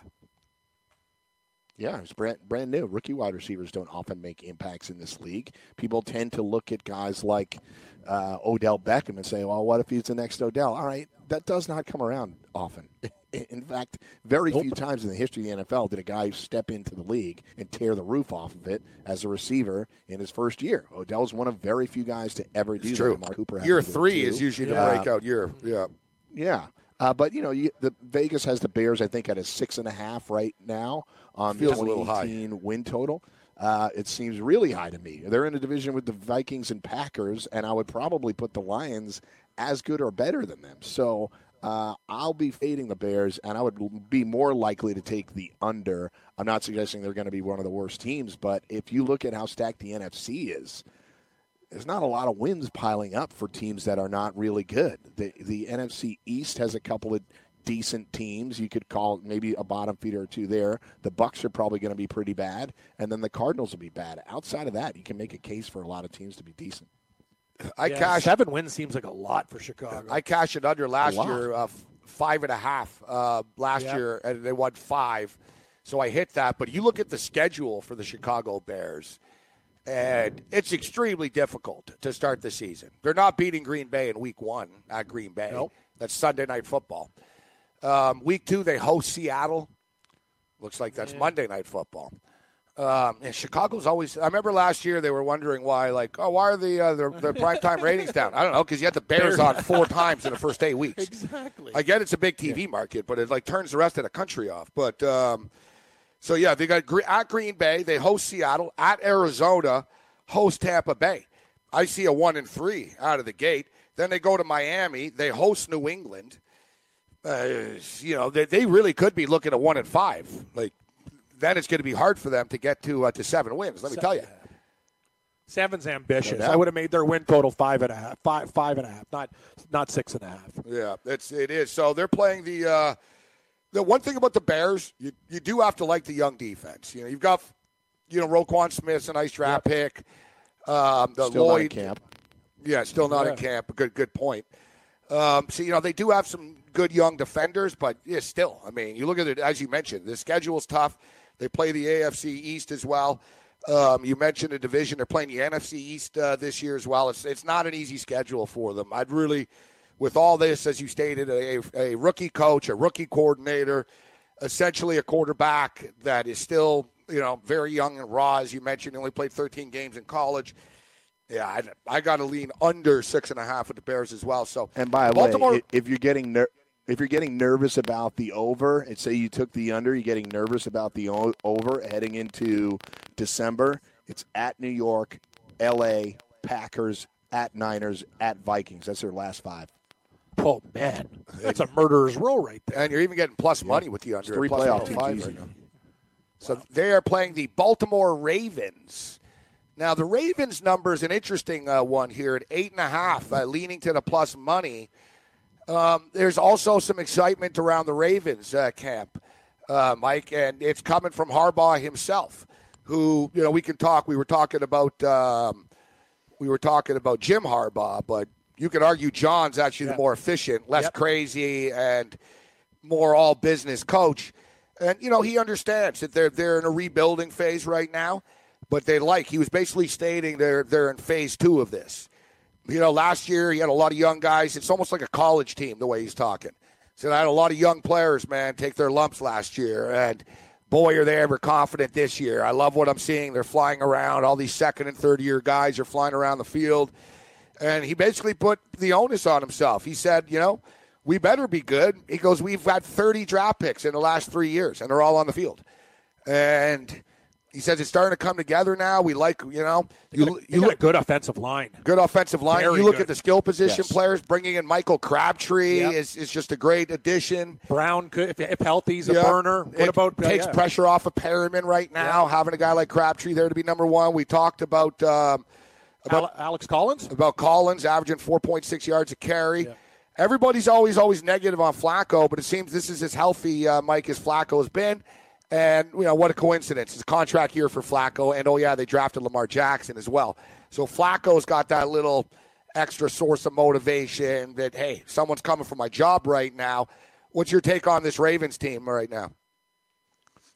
Yeah, it's brand, brand new. Rookie wide receivers don't often make impacts in this league. People tend to look at guys like uh, Odell Beckham and say, well, what if he's the next Odell? All right, that does not come around often. [laughs] In fact, very nope. few times in the history of the NFL did a guy step into the league and tear the roof off of it as a receiver in his first year. Odell's one of very few guys to ever do it's that. True. Mark Cooper year three is usually yeah. the breakout year. Yeah. Yeah. Uh, but you know, you, the Vegas has the Bears, I think, at a six and a half right now on Feels the 2018 win total. Uh, it seems really high to me. They're in a division with the Vikings and Packers, and I would probably put the Lions as good or better than them. So uh, I'll be fading the Bears, and I would be more likely to take the under. I'm not suggesting they're going to be one of the worst teams, but if you look at how stacked the NFC is, there's not a lot of wins piling up for teams that are not really good. The the NFC East has a couple of decent teams. You could call maybe a bottom feeder or two there. The Bucs are probably going to be pretty bad, and then the Cardinals will be bad. Outside of that, you can make a case for a lot of teams to be decent. I yeah, cash seven wins seems like a lot for Chicago. I cashed it under last year, uh, five and a half uh, last yeah. year, and they won five. So I hit that. But you look at the schedule for the Chicago Bears and it's extremely difficult to start the season. They're not beating Green Bay in week one at Green Bay. Nope. That's Sunday night football. Um, week two, they host Seattle. Looks like that's yeah. Monday night football. Um, and Chicago's always. I remember last year they were wondering why, like, oh, why are the uh, the, the [laughs] primetime ratings down? I don't know because you had the Bears on four times in the first eight weeks. Exactly. I get it's a big TV yeah. market, but it like turns the rest of the country off. But um, so yeah, they got at Green Bay, they host Seattle, at Arizona, host Tampa Bay. I see a one and three out of the gate. Then they go to Miami, they host New England. Uh, you know, they, they really could be looking at one and five. Like then it's going to be hard for them to get to uh, to seven wins. Let me tell you. Seven's ambitious. I would have made their win total five and a half, five, five and a half, not not six and a half. Yeah, it's it is. So they're playing the uh, the one thing about the Bears, you, you do have to like the young defense. You know, you've got, you know, Roquan Smith's a nice draft yep. pick. Um, the still Lloyd, not in camp. Yeah, still not yeah. in camp. Good, good point. Um, so you know they do have some good young defenders, but yeah, still, I mean, you look at it as you mentioned. The schedule's tough. They play the AFC East as well. Um, you mentioned a division; they're playing the NFC East uh, this year as well. It's it's not an easy schedule for them. I'd really with all this, as you stated, a, a rookie coach, a rookie coordinator, essentially a quarterback that is still, you know, very young and raw, as you mentioned. Only played 13 games in college. Yeah, I, I got to lean under six and a half with the Bears as well. So, And by the way, if you're getting ner- if you're getting nervous about the over, and say you took the under, you're getting nervous about the over heading into December. It's at New York, L.A., Packers, at Niners, at Vikings. That's their last five. Oh man, that's a murderer's row right there. and you're even getting plus money with the under. three plus playoff teams right now. So they are playing the Baltimore Ravens. Now the Ravens number is an interesting uh, one here at eight and a half, uh, leaning to the plus money. Um, there's also some excitement around the Ravens uh, camp, uh, Mike, and it's coming from Harbaugh himself, who you know we can talk. We were talking about um, we were talking about Jim Harbaugh, but you could argue John's actually the more efficient, less Yep. crazy, and more all business coach. And you know he understands that they're they're in a rebuilding phase right now, but they like he was basically stating they're they're in phase two of this. You know, last year he had a lot of young guys. It's almost like a college team the way he's talking. So I had a lot of young players, man, take their lumps last year, and boy, are they ever confident this year. I love what I'm seeing. They're flying around. All these second and third year guys are flying around the field, and he basically put the onus on himself. He said, you know, we better be good. He goes, we've got 30 draft picks in the last three years, and they're all on the field, and. He says it's starting to come together now. We like, you know, you, You you look good offensive line. Good offensive line. Very you look good. at the skill position Yes. players. Bringing in Michael Crabtree Yep. is, is just a great addition. Brown could, if, if healthy, he's a burner. What it about uh, takes yeah. pressure off of Perriman right now? Having a guy like Crabtree there to be number one. We talked about um, about Ale- Alex Collins? about Collins averaging 4.6 yards a carry. Everybody's always always negative on Flacco, but it seems this is as healthy, uh, Mike, as Flacco has been. And you know what a coincidence! It's a contract year for Flacco, and oh yeah, they drafted Lamar Jackson as well. So Flacco's got that little extra source of motivation that hey, someone's coming for my job right now. What's your take on this Ravens team right now?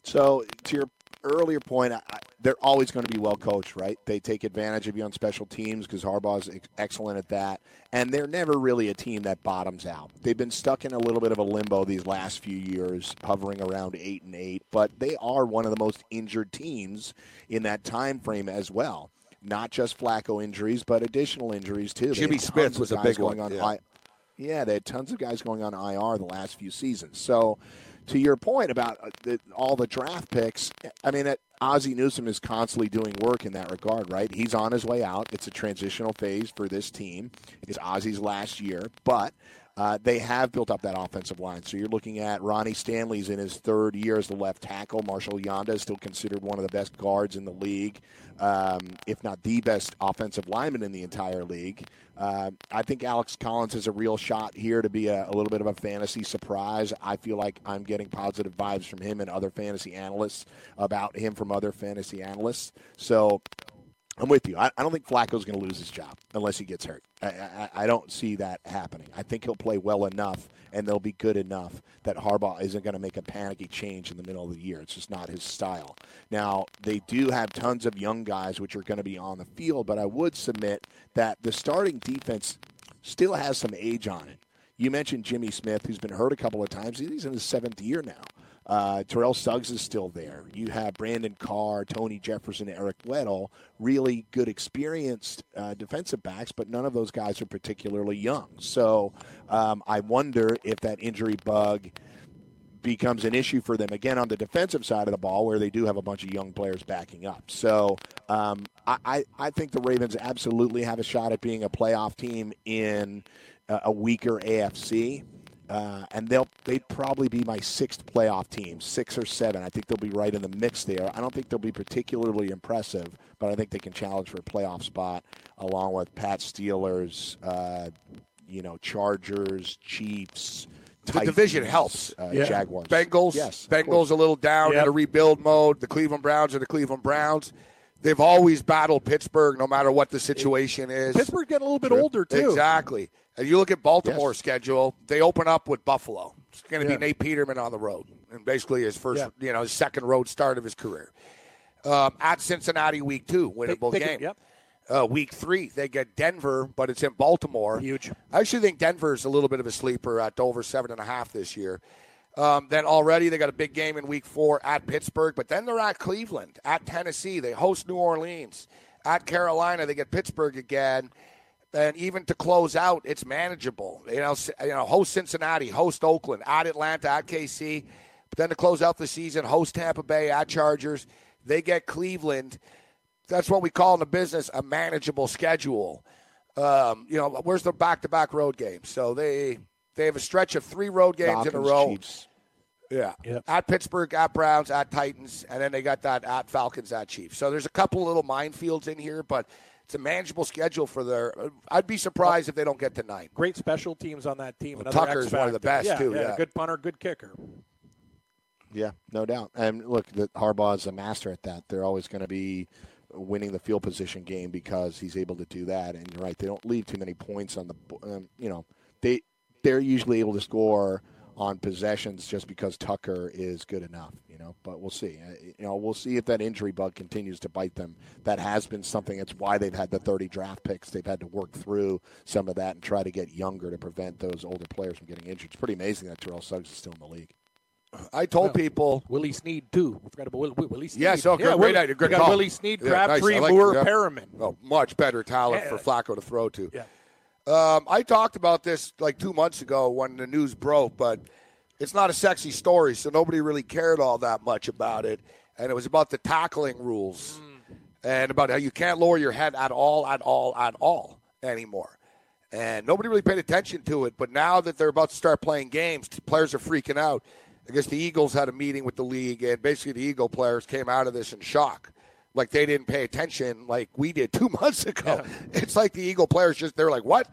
So to your earlier point, I, I- they're always going to be well coached, right? They take advantage of you on special teams because Harbaugh's ex- excellent at that, and they're never really a team that bottoms out. They've been stuck in a little bit of a limbo these last few years, hovering around eight and eight, but they are one of the most injured teams in that time frame as well. Not just Flacco injuries, but additional injuries too. Jimmy Smith was a big going one, on yeah. I- yeah, they had tons of guys going on IR the last few seasons. So, to your point about uh, the, all the draft picks, I mean, uh, Ozzie Newsome is constantly doing work in that regard, right? He's on his way out. It's a transitional phase for this team. It's Ozzie's last year, but uh, they have built up that offensive line. So you're looking at Ronnie Stanley's in his third year as the left tackle. Marshal Yanda is still considered one of the best guards in the league, um, if not the best offensive lineman in the entire league. Uh, I think Alex Collins has a real shot here to be a, a little bit of a fantasy surprise. I feel like I'm getting positive vibes from him and other fantasy analysts about him from other fantasy analysts. So I'm with you. I, I don't think Flacco's going to lose his job unless he gets hurt. I, I, I don't see that happening. I think he'll play well enough and they'll be good enough that Harbaugh isn't going to make a panicky change in the middle of the year. It's just not his style. Now, they do have tons of young guys which are going to be on the field, but I would submit that the starting defense still has some age on it. You mentioned Jimmy Smith, who's been hurt a couple of times. He's in his seventh year now. Uh, Terrell Suggs is still there. You have Brandon Carr, Tony Jefferson, Eric Weddle, really good, experienced uh, defensive backs, but none of those guys are particularly young. So um, I wonder if that injury bug becomes an issue for them again on the defensive side of the ball, where they do have a bunch of young players backing up. So um, I, I, think the Ravens absolutely have a shot at being a playoff team in a weaker AFC. Uh, and they'll they'd probably be my sixth playoff team, six or seven. I think they'll be right in the mix there. I don't think they'll be particularly impressive, but I think they can challenge for a playoff spot along with Pat Steelers, uh, you know, Chargers, Chiefs. The division helps. Uh, Yeah. Jaguars, Bengals. Yes, Bengals a little down Yep. in a rebuild mode. The Cleveland Browns are the Cleveland Browns. They've always battled Pittsburgh, no matter what the situation is. Pittsburgh getting a little bit older, too. Exactly. And you look at Baltimore's Yes. schedule; they open up with Buffalo. It's going to Yeah. be Nate Peterman on the road, and basically his first, Yeah. you know, his second road start of his career. Um, at Cincinnati, week two, winnable They- they game. can- Yep. Uh, week three, they get Denver, but it's in Baltimore. Huge. I actually think Denver is a little bit of a sleeper at over seven and a half this year. Um, then already they got a big game in week four at Pittsburgh, but then they're at Cleveland, at Tennessee. They host New Orleans. At Carolina, they get Pittsburgh again. And even to close out, it's manageable. You know, you know, host Cincinnati, host Oakland, at Atlanta, at KC. But then to close out the season, host Tampa Bay, at Chargers. They get Cleveland. That's what we call in the business a manageable schedule. Um, you know, where's the back-to-back road games? So they they have a stretch of three road games Dolphins, in a row. Chiefs. Yeah. Yep. At Pittsburgh, at Browns, at Titans, and then they got that at Falcons, at Chiefs. So there's a couple little minefields in here, but it's a manageable schedule for their. I'd be surprised if they don't get to nine. Great special teams on that team. Well, Another Tucker's X one of the best, Yeah, too, yeah. Good punter, good kicker. Yeah, no doubt. And look, the Harbaugh is a master at that. They're always going to be winning the field position game because he's able to do that. And you're right; they don't leave too many points on the. Um, you know, they they're usually able to score on possessions just because Tucker is good enough. You know, but we'll see. Uh, You know, we'll see if that injury bug continues to bite them. That has been something. It's why they've had the 30 draft picks. They've had to work through some of that and try to get younger to prevent those older players from getting injured. It's pretty amazing that Terrell Suggs is still in the league. I told people. Willie Snead too. We forgot about Willie, Willie Snead. Yes, oh, good, yeah, great idea. Good we got call. Willie Snead, Yeah, Crabtree, nice. I like Moore, yeah. Perriman. Oh, much better talent Yeah. for Flacco to throw to. Yeah. Um, I talked about this like two months ago when the news broke, but it's not a sexy story, so nobody really cared all that much about it. And it was about the tackling rules and about how you can't lower your head at all, at all, at all anymore. And nobody really paid attention to it. But now that they're about to start playing games, players are freaking out. I guess the Eagles had a meeting with the league, and basically the Eagle players came out of this in shock. Like they didn't pay attention like we did two [laughs] months ago. It's like the Eagle players just they're like, "What?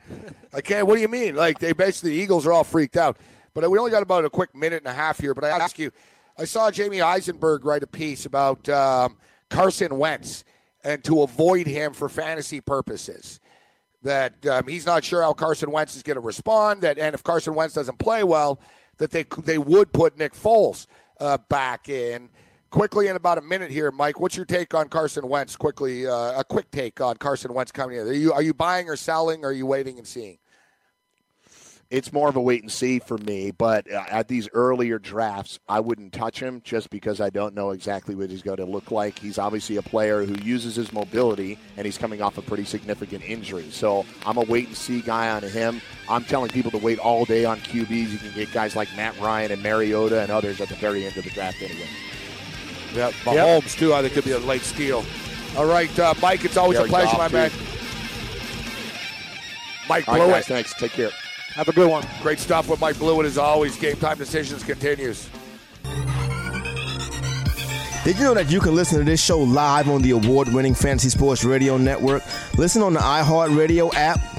I can't. What do you mean?" Like they basically the Eagles are all freaked out. But we only got about a quick minute and a half here. But I ask you, I saw Jamey Eisenberg write a piece about um, Carson Wentz and to avoid him for fantasy purposes that um, he's not sure how Carson Wentz is going to respond. That and if Carson Wentz doesn't play well, that they they would put Nick Foles uh, back in quickly in about a minute here. Mike, what's your take on Carson Wentz? Quickly, uh, a quick take on Carson Wentz coming in. Are you are you buying or selling? Or are you waiting and seeing? it's more of a wait and see for me. But uh, at these earlier drafts, I wouldn't touch him just because I don't know exactly what he's going to look like. He's obviously a player who uses his mobility, and he's coming off a pretty significant injury. So I'm a wait and see guy on him. I'm telling people to wait all day on QBs. You can get guys like Matt Ryan and Mariota and others at the very end of the draft anyway. Yeah, Mahomes too. I think could be a late steal. All right, uh, Mike. It's always Jared a pleasure, Goff, my too. man. Mike All right, Blewett. guys, thanks. Take care. Have a good one. Great stuff with Mike Blewett as always. Game time decisions continues. Did you know that you can listen to this show live on the award winning Fantasy Sports Radio Network? Listen on the iHeartRadio app,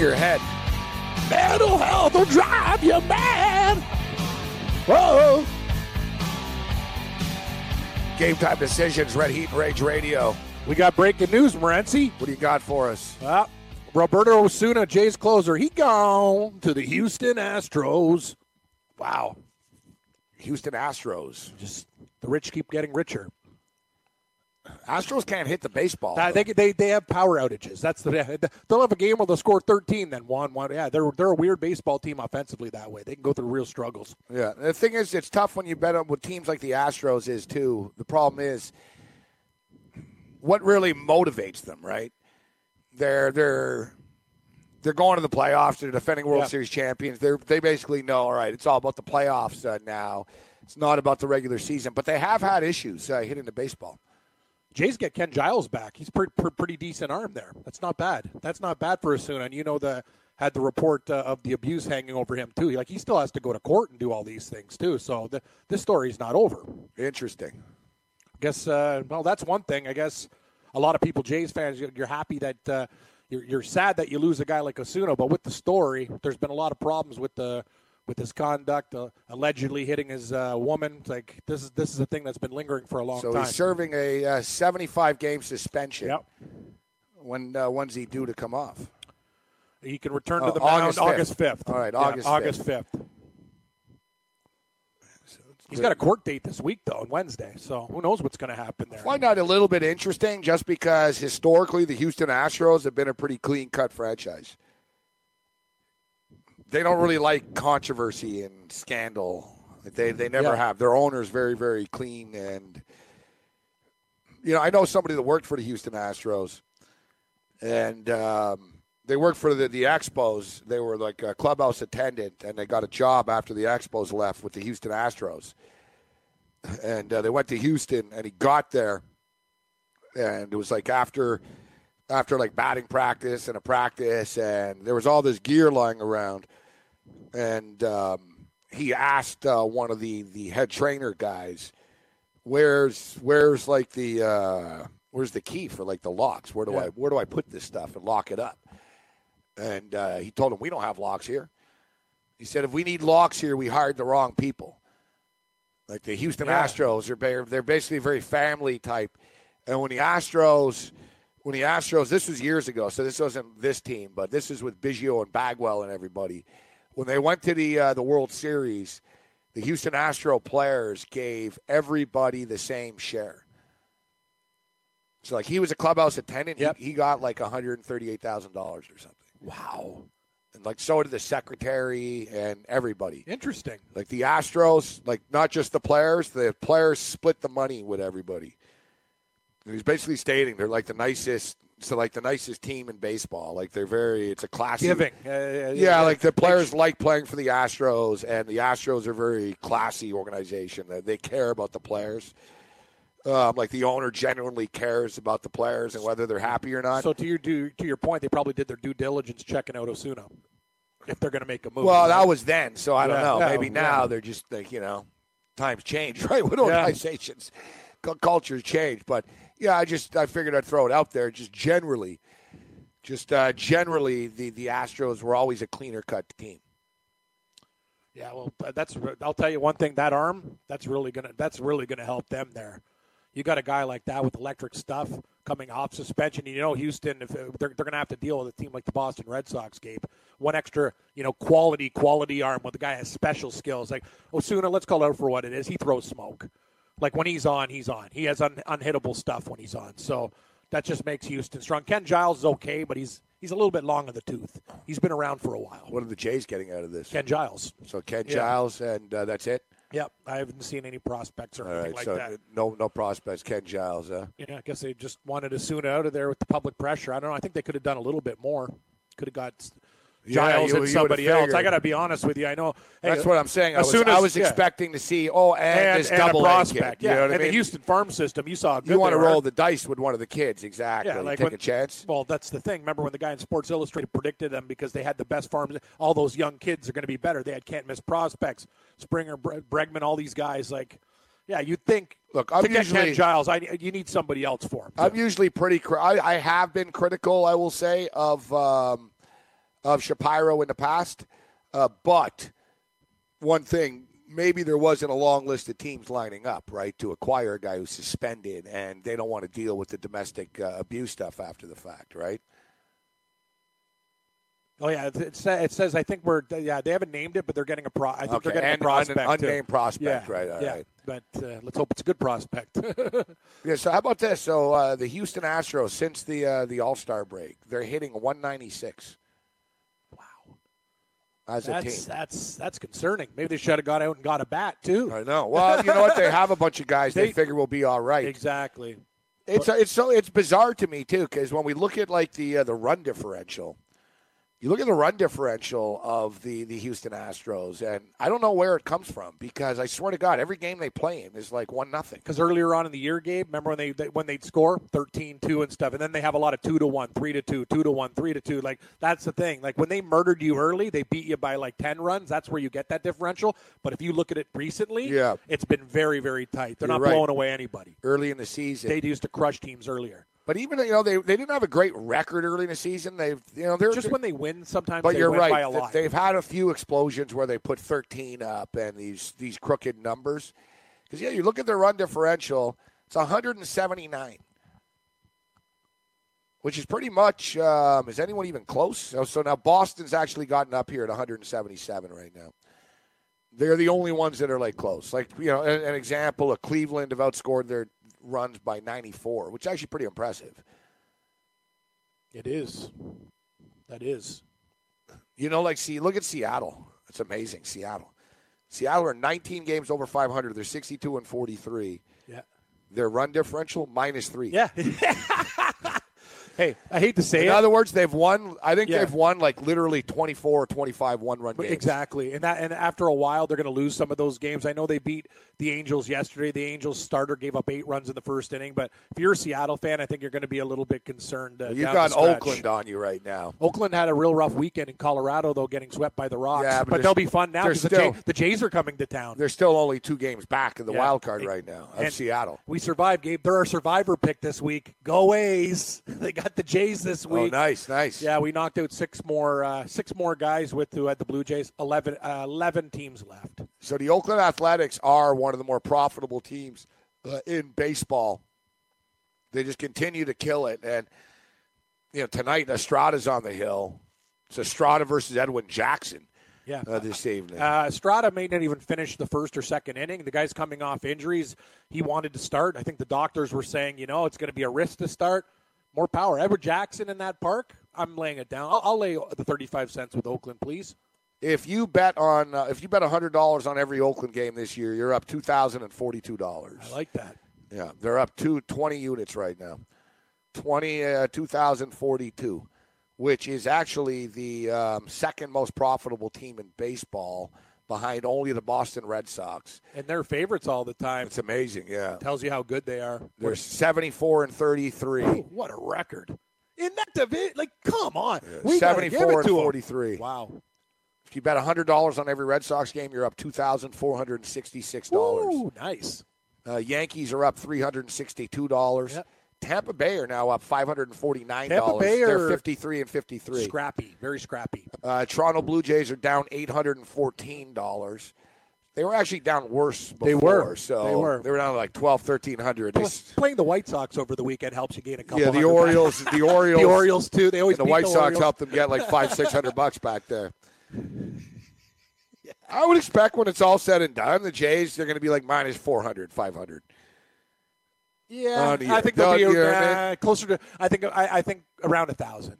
Your head. Mental health will drive you mad. Whoa. Game time decisions. Red Heat and Rage Radio. We got breaking news, Morency. What do you got for us? Uh, Roberto Osuna, Jay's closer, he gone to the Houston Astros. Wow. Houston Astros. Just the rich keep getting richer. Astros can't hit the baseball. Uh, they, they they have power outages. That's the [laughs] they'll have a game where they'll score 13, then one one. Yeah, they're they're a weird baseball team offensively that way. They can go through real struggles. Yeah, the thing is, it's tough when you bet on with teams like the Astros is too. The problem is, what really motivates them, right? They're they're they're going to the playoffs. They're defending World Yeah. Series champions. They they basically know. All right, it's all about the playoffs uh, now. It's not about the regular season. But they have had issues uh, hitting the baseball. Jays get Ken Giles back. He's pretty pretty decent arm there. That's not bad. That's not bad for Osuna. And you know the had the report uh, of the abuse hanging over him too. Like he still has to go to court and do all these things too. So the, this story's not over. Interesting. I guess. Uh, well, that's one thing. I guess a lot of people, Jays fans, you're, you're happy that uh, you're, you're sad that you lose a guy like Osuna. But with the story, there's been a lot of problems with the with his conduct, uh, allegedly hitting his uh, woman. It's like this is this is a thing that's been lingering for a long So time. So he's serving a uh, 75 game suspension. Yep. When uh, when's he due to come off? He can return Oh, to the mound August August 5th. 5th. All right, Yeah, August 5th. August 5th. He's got a court date this week, though, on Wednesday. So who knows what's going to happen there. find not a little bit interesting just because historically the Houston Astros have been a pretty clean cut franchise. They don't really like controversy and scandal. They they never Yeah. have. Their owner's very very clean and you know, I know somebody that worked for the Houston Astros and um, they worked for the, the Expos. They were like a clubhouse attendant and they got a job after the Expos left with the Houston Astros and uh, they went to Houston, and he got there, and it was like after, after like batting practice and a practice, and there was all this gear lying around, and um, he asked uh, one of the the head trainer guys, "Where's where's like the uh, where's the key for like the locks? Where do I where do I put this stuff and lock it up?" And uh, he told him, "We don't have locks here." He said, "If we need locks here, we hired the wrong people." Like the Houston Yeah. Astros are they're basically very family type. And when the Astros when the Astros this was years ago, so this wasn't this team, but this is with Biggio and Bagwell and everybody. When they went to the uh, the World Series, the Houston Astro players gave everybody the same share. So like he was a clubhouse attendant, Yep. he, he got like one hundred and thirty eight thousand dollars or something. Wow. And like so did the secretary and everybody. Interesting. Like the Astros, like not just the players, the players split the money with everybody. And he's basically stating they're like the nicest, so like the nicest team in baseball. Like they're very, it's a classy. Giving. Uh, Yeah, like the players like playing for the Astros, and the Astros are a very classy organization. They- They care about the players. Um, like the owner genuinely cares about the players and whether they're happy or not. So to your to your point, they probably did their due diligence checking out Osuna if they're going to make a move. Well, that was then, so I don't know. yeah, Maybe now yeah. they're just like you know, times change, [laughs] right? With organizations, Cu- cultures change. But yeah, I just I figured I'd throw it out there. Just generally, just uh, generally, the the Astros were always a cleaner cut team. Yeah, well, that's. I'll tell you one thing. That arm, that's really gonna. That's really gonna help them there. You got a guy like that with electric stuff coming off suspension. You know, Houston, if they're, they're going to have to deal with a team like the Boston Red Sox, Gabe. One extra, you know, quality, quality arm when the guy has special skills. Like Osuna, let's call out for what it is. He throws smoke. Like when he's on, he's on. He has un, unhittable stuff when he's on. So that just makes Houston strong. Ken Giles is okay, but he's he's a little bit long in the tooth. He's been around for a while. What are the Jays getting out of this? Ken Giles. So Ken Yeah. Giles, and uh, that's it. Yep, I haven't seen any prospects or All anything right, like so that. no no prospects. Ken Giles, huh? Yeah, I guess they just wanted Osuna out of there with the public pressure. I don't know. I think they could have done a little bit more. Could have got Giles you- you and somebody else. I got to be honest with you. I know. hey, That's what I'm saying. I was, as I was yeah. expecting to see oh, and, and, this and double a prospect. kid. Yeah, You know what I and mean? the Houston farm system. You saw. you want to roll the dice with one of the kids, exactly. Yeah, like take when- a chance. Well, that's the thing. Remember when the guy in Sports Illustrated predicted them because they had the best farms? All those young kids are going to be better. They had can't miss prospects, Springer, Bregman, all these guys. Like, yeah, you'd think. Look, I'm usually- Giles, I, you need somebody else for him. I'm usually pretty. I, I have been critical, I will say, of um, of Shapiro in the past, uh, but one thing. Maybe there wasn't a long list of teams lining up, right, to acquire a guy who's suspended, and they don't want to deal with the domestic uh, abuse stuff after the fact, right? Oh yeah, it, it, sa- it says I think we're yeah they haven't named it, but they're getting a pro. I think Okay, they're getting and a prospect un- too. unnamed prospect, yeah, right, all yeah, right. but uh, let's hope it's a good prospect. [laughs] Yeah. So how about this? So uh, the Houston Astros, since the uh, the All Star break, they're hitting 196. As a that's team. that's that's concerning. Maybe they should have got out and got a bat too. I know. Well, you know what? They have a bunch of guys they, [laughs] They- figure will be all right. Exactly. It's it's so it's bizarre to me too because when we look at like the uh, the run differential, You look at the run differential of the, the Houston Astros, and I don't know where it comes from because I swear to God, every game they play in is like one nothing. Because earlier on in the year, Gabe, remember when they, they when they'd score 13-2 and stuff, and then they have a lot of two to one, three to two, two to one, three to two. Like that's the thing. Like when they murdered you early, they beat you by like ten runs. That's where you get that differential. But if you look at it recently, Yeah. it's been very very tight. They're You're not right. blowing away anybody. Early in the season, They used to crush teams earlier. But even you know they, they didn't have a great record early in the season. They've you know they're Just when they win, sometimes But you're right. by a lot. They've had a few explosions where they put 13 up and these these crooked numbers. Because yeah, you look at their run differential, it's 179, which is pretty much. Um, is anyone even close? So, so now Boston's actually gotten up here at 177 right now. They're the only ones that are like close. Like you know, an, an example: of Cleveland have outscored their runs by 94, which is actually pretty impressive. It is. That is. You know, like see, look at Seattle. It's amazing. Seattle. Seattle are 19 games over 500. They're 62 and 43. Yeah. Their run differential minus three. Yeah. [laughs] hey, I hate to say In it. In other words, they've won. I think Yeah. they've won like literally 24 or 25 one-run games. Exactly, and that and after a while, they're going to lose some of those games. I know they beat the Angels yesterday. The Angels starter gave up eight runs in the first inning, but if you're a Seattle fan, I think you're going to be a little bit concerned. Uh, You've got. Oakland on you right now. Oakland had a real rough weekend in Colorado, though, getting swept by the Rocks. Yeah, but but, they'll be fun now because the, Jay, the Jays are coming to town. They're still only two games back in the Yeah. wild card right now of Seattle. We survived, Gabe. They're our survivor pick this week. Go A's! [laughs] They got the Jays this week. Oh, nice, nice. Yeah, we knocked out six more uh, six more guys with who had the Blue Jays. 11, uh, 11 teams left. So the Oakland Athletics are one of the more profitable teams uh, in baseball. They just continue to kill it, and you know tonight Estrada's on the hill. It's Estrada versus Edwin Jackson Yeah. uh, this evening. Uh, Estrada may not even finish the first or second inning. The guy's coming off injuries. He wanted to start. I think the doctors were saying, you know, it's going to be a risk to start. More power. Edwin Jackson in that park. I'm laying it down. I'll, I'll lay the 35 cents with Oakland, please. if you bet on uh, if you bet hundred dollars on every Oakland game this year, you're up two thousand and forty two dollars. I like that. Yeah, they're up to 20 units right now. 20, uh, 2,042, which is actually the um, second most profitable team in baseball behind only the Boston Red Sox. And they're favorites all the time. It's amazing, yeah. Tells you how good they are. They're 74 and 33. Ooh, what a record. In that division, like, come on. We gotta give 74 it and to 'em. 43. Wow. If you bet $100 on every Red Sox game, you're up $2,466. Ooh, nice. Uh, Yankees are up $362. Yep. Tampa Bay are now up $549. They're 53 and 53. Scrappy. Very scrappy. Uh, Toronto Blue Jays are down eight hundred and fourteen dollars. They were actually down worse before. They were. So They were. They were down like twelve, thirteen hundred. They Plus, playing the White Sox over the weekend helps you gain a couple yeah, the hundred. Orioles, [laughs] the Orioles, The Orioles, too. They always and the White the Sox helped them get like five, six hundred [laughs] bucks back there. I would expect when it's all said and done, the Jays they're going to be like minus 400, 500. Yeah, I think they'll be Don't you know what I uh, closer to. I think I, I think around a thousand,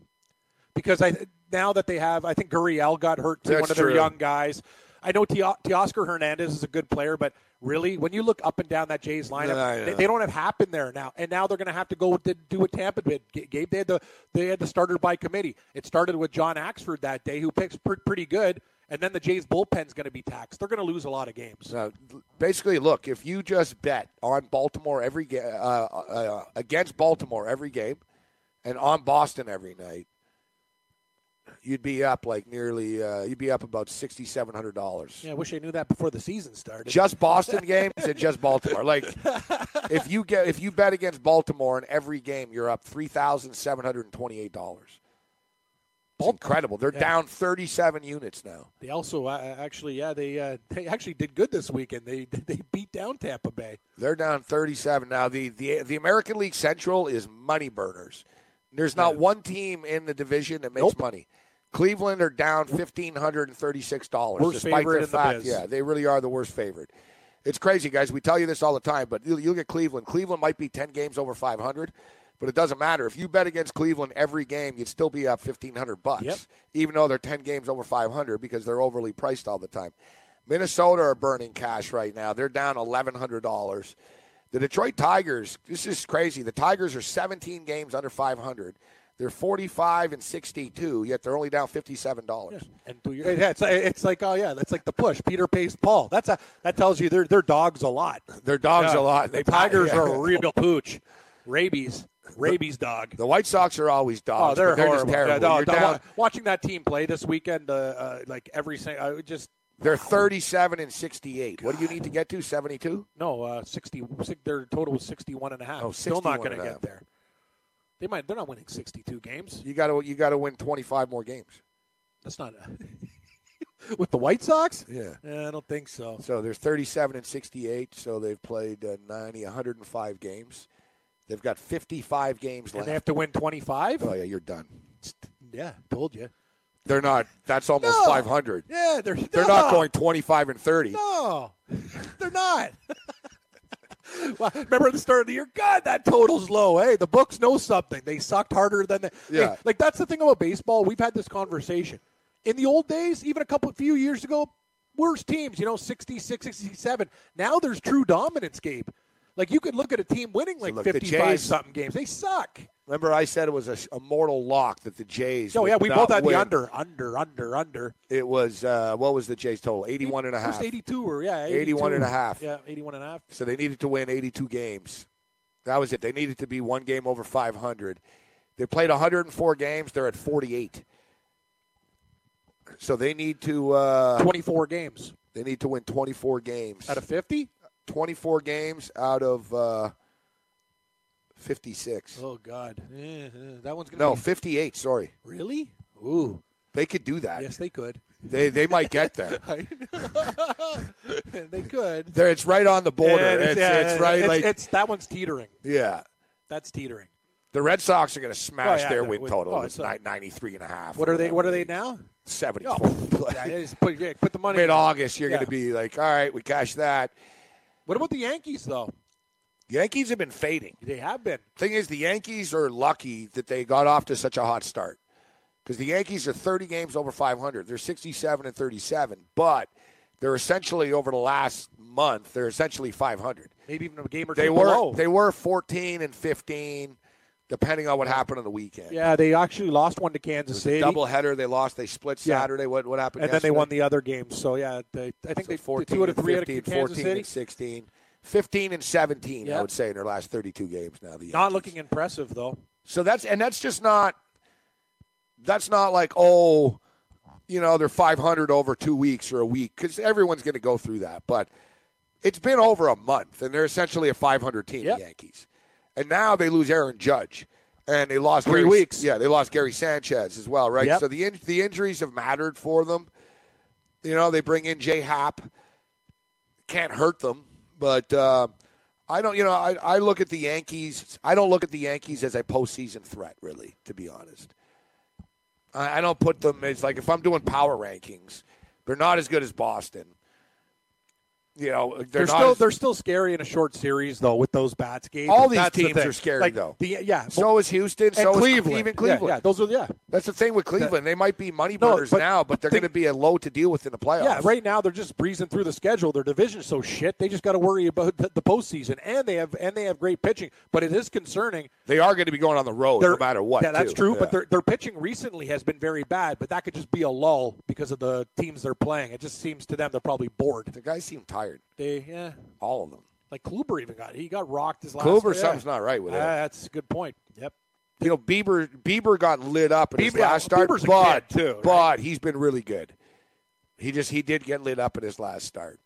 because I now that they have, I think Gurriel got hurt That's one of their true. young guys. I know Te- Teoscar Hernandez is a good player, but really, when you look up and down that Jays lineup, Yeah, they, they don't have Happen there now, and now they're going to have to go to do what Tampa did. G- Gabe, they had the they had the starter by committee. It started with John Axford that day, who picks pr- pretty good, and then the Jays bullpen's going to be taxed. They're going to lose a lot of games. So basically, look, if you just bet on Baltimore every game uh, uh, against Baltimore every game, and on Boston every night, you'd be up like nearly uh, you'd be up about sixty seven hundred dollars. Yeah, I wish I knew that before the season started. Just Boston [laughs] games and just Baltimore. Like if you get if you bet against Baltimore in every game, you're up three thousand seven hundred and twenty eight dollars. Incredible. They're Yeah. down thirty seven units now. They also uh, actually, yeah, they uh, they actually did good this weekend. They [laughs] they beat down Tampa Bay. They're down 37 now. The the the American League Central is money burners. There's not one team in the division that makes Nope. money. Cleveland are down fifteen hundred and thirty six dollars. Worst despite favorite the fact, biz. yeah, they really are the worst favorite. It's crazy, guys. We tell you this all the time, but you you look at Cleveland. Cleveland might be ten games over five hundred, but it doesn't matter. If you bet against Cleveland every game, you'd still be up fifteen hundred bucks, Yep. even though they're ten games over five hundred because they're overly priced all the time. Minnesota are burning cash right now. They're down eleven hundred dollars. The Detroit Tigers, this is crazy. The Tigers are 17 games under 500. They're 45 and 62, yet they're only down $57. And do your, yeah, it's, it's like oh yeah, that's like the push. Peter pays Paul. That's a that tells you they're they're dogs a lot. They're dogs Yeah. a lot. The They Tigers [laughs] yeah. are a real pooch. Rabies, rabies dog. The White Sox are always Oh, dogs. they're, but they're horrible. just terrible. Yeah, no, down- watching that team play this weekend, uh, uh, like every single, just they're 37 and 68. What do you need to get to? 72? no uh, 60. Their total was 61 and a half. Oh, Still not going to get there. They might. They're not winning 62 games. You got to you got to win 25 more games. That's not [laughs] with the White Sox. Yeah. Yeah, I don't think so. So they're 37 and 68. So they've played uh, 90, 105 games. They've got 55 games And left. they have to win 25. oh yeah, you're done. Yeah, told you. They're not. That's almost No. 500. Yeah, they're They're no. not going 25 and 30. No, they're not. [laughs] well, remember at the start of the year? God, that total's low. Hey, the books know something. They sucked harder than the. Yeah. Hey, like that's the thing about baseball. We've had this conversation. In the old days, even a couple, few years ago, worst teams, you know, 66, 67. Now there's true dominance, Gabe. Like you could look at a team winning like look, 55 Jays- something games. They suck. Remember, I said it was a, a mortal lock that the Jays. Oh yeah, we both had win. the under, under, under, under. It was uh, what was the Jays total? 81 and a half. First 82 or yeah, 81 and a half. Yeah, 81 and a half. So they needed to win 82 games. That was it. They needed to be one game over 500. They played 104 games. They're at 48. So they need to uh, 24 games they need to win 24 games. out of 50. 24 games out of uh, 56. Oh God, Eh, eh, that one's gonna No, be 58. Sorry, really. Ooh, they could do that. yes, they could. They they might get there. [laughs] [laughs] they could. There, it's right on the border. Yeah, it's, yeah, it's right it's, like it's that one's teetering. yeah. That's teetering. The Red Sox are going to smash Oh, yeah, their win with- total. oh, it's it's 93 and a half. What are they? What are they now? 74. Yeah, put, yeah, put the money. [laughs] Mid August, you're going to be like, all right, we cash that. What about the Yankees though? The Yankees have been fading. They have been. Thing is, the Yankees are lucky that they got off to such a hot start because the Yankees are 30 games over 500. They're 67 and 37, but they're essentially over the last month. They're essentially 500. Maybe even a game or two They were below. they were 14 and 15, depending on what happened on the weekend. yeah, they actually lost one to Kansas City, Double header, they lost. They split Yeah. Saturday. What what happened? and then they won the other games. So yeah, they, I think So they 14 two out of three out of 15, 14 City. and 16. 15 and 17, I would say, in their last 32 games now. The Not Yankees. looking impressive though. So that's and that's just not that's not like oh, you know, they're 500 over 2 weeks or a week cuz everyone's going to go through that, but it's been over a month and they're essentially a 500 team Yep. the Yankees. And now they lose Aaron Judge and they lost Three Gary- weeks. Yeah, they lost Gary Sanchez as well, right? Yep. So the in, the injuries have mattered for them. You know, they bring in J.A. Happ. Can't hurt them, but uh, I don't. You know, I, I look at the Yankees. I don't look at the Yankees as a postseason threat, really, to be honest. I, I don't put them as like if I'm doing power rankings, they're not as good as Boston. You know, they're, They're, not still as- they're still scary in a short series though with those bats. games. All these That's the teams are scary, Like, though. The, yeah, so is Houston. and So Cleveland. is even Cleveland. Yeah, those are yeah. That's the thing with Cleveland. They might be money No, burners but now, but they're going to be a low to deal with in the playoffs. Yeah, right now they're just breezing through the schedule. Their division's so shit. They just got to worry about the, the postseason, and they have and they have great pitching. But it is concerning. They are going to be going on the road no matter what. Yeah, that's too. true. Yeah. But their their pitching recently has been very bad. But that could just be a lull because of the teams they're playing. It just seems to them they're probably bored. the guys seem tired. They yeah, All of them. like Kluber even got he got rocked his last. Kluber, yeah. something's not right with Ah, him. that's a good point. Yep. You know, Bieber Bieber got lit up in his Bieber- yeah, last start, Bieber's but too, right? but he's been really good. He just he did get lit up in his last start.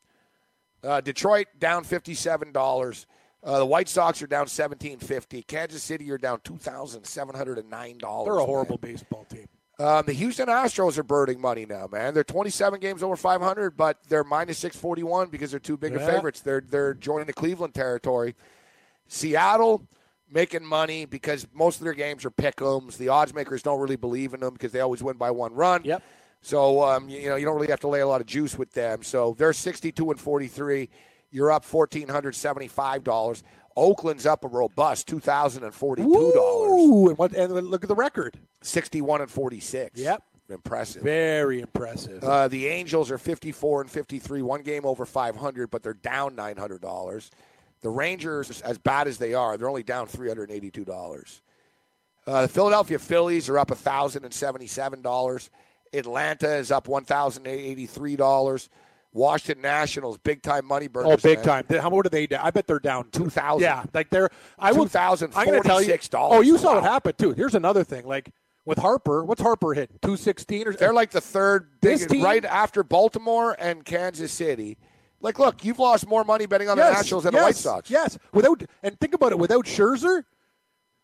Uh, Detroit down fifty seven dollars. Uh, the White Sox are down seventeen fifty. Kansas City are down two thousand seven hundred and nine dollars. They're a horrible baseball team. Um, the Houston Astros are burning money now, man. They're 27 games over 500, but they're minus 641 because they're too big of Yeah. favorites. They're they're joining the Cleveland territory. Seattle making money because most of their games are pick'ems. The odds makers don't really believe in them because they always win by one run. Yep. So um, you, you know you don't really have to lay a lot of juice with them. So they're 62 and 43. You're up 1,475 dollars. Oakland's up a robust 2,042 dollars. And what? And look at the record. 61 and 46. Yep. Impressive. Very impressive. Uh, the Angels are 54 and 53, one game over 500, but they're down $900. The Rangers, as bad as they are, they're only down $382. Uh, the Philadelphia Phillies are up thousand and seventy-seven dollars. Atlanta is up one thousand eighty-three dollars. Washington Nationals, big time money oh, burners. Oh, big man. time. How much are they down? I bet they're down Two thousand. Yeah, like they're. I will. I'm going to tell you. $2,046. Oh, you saw what Wow. happened too. Here's another thing. Like with Harper, what's Harper hitting? Two sixteen or They're like the third This big, team- right after Baltimore and Kansas City. Like, look, you've lost more money betting on yes, the Nationals than yes, the White Sox. Yes, without and think about it. Without Scherzer,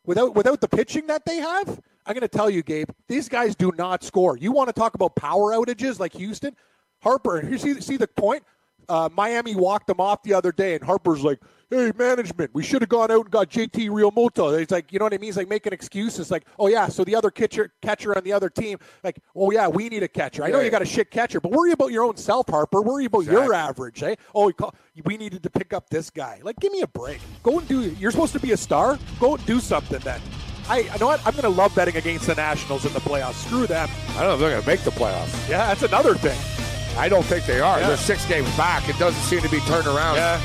without without the pitching that they have, I'm going to tell you, Gabe. These guys do not score. You want to talk about power outages like Houston? Harper, you see see the point. Uh, Miami walked them off the other day, and Harper's like, "Hey, management, we should have gone out and got JT Realmuto." He's like, you know what I mean? He's like making excuses, like, "Oh yeah, so the other catcher catcher on the other team, like, oh yeah, we need a catcher. I know Yeah, you got a shit catcher, but worry about your own self, Harper. Worry about your average, eh? Oh, we needed to pick up this guy. Like, give me a break. Go and do. You're supposed to be a star. Go and do something then. I, you know what? I'm going to love betting against the Nationals in the playoffs. Screw them. I don't know if they're going to make the playoffs. Yeah, that's another thing. I don't think they are. Yeah. They're six games back. It doesn't seem to be turned around. Yeah,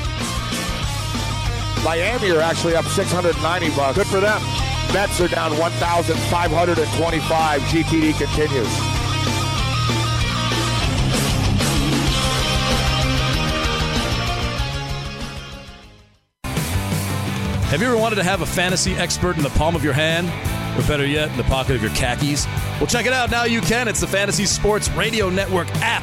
Miami are actually up 690 bucks. good for them. Mets are down 1,525. GTD continues. Have you ever wanted to have a fantasy expert in the palm of your hand? Or better yet, in the pocket of your khakis? Well, check it out. Now you can. It's the Fantasy Sports Radio Network app.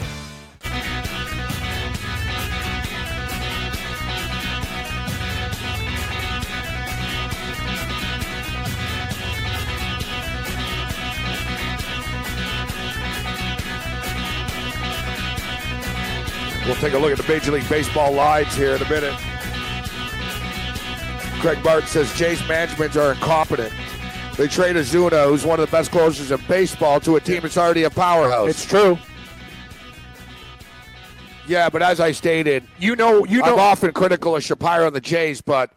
We'll take a look at the Major League Baseball lines here in a minute. Craig Barton says Jays management are incompetent. They trade Osuna, who's one of the best closers in baseball, to a team that's already a powerhouse. It's true. yeah, but as I stated, You know, you know. I'm often critical of Shapiro and the Jays, but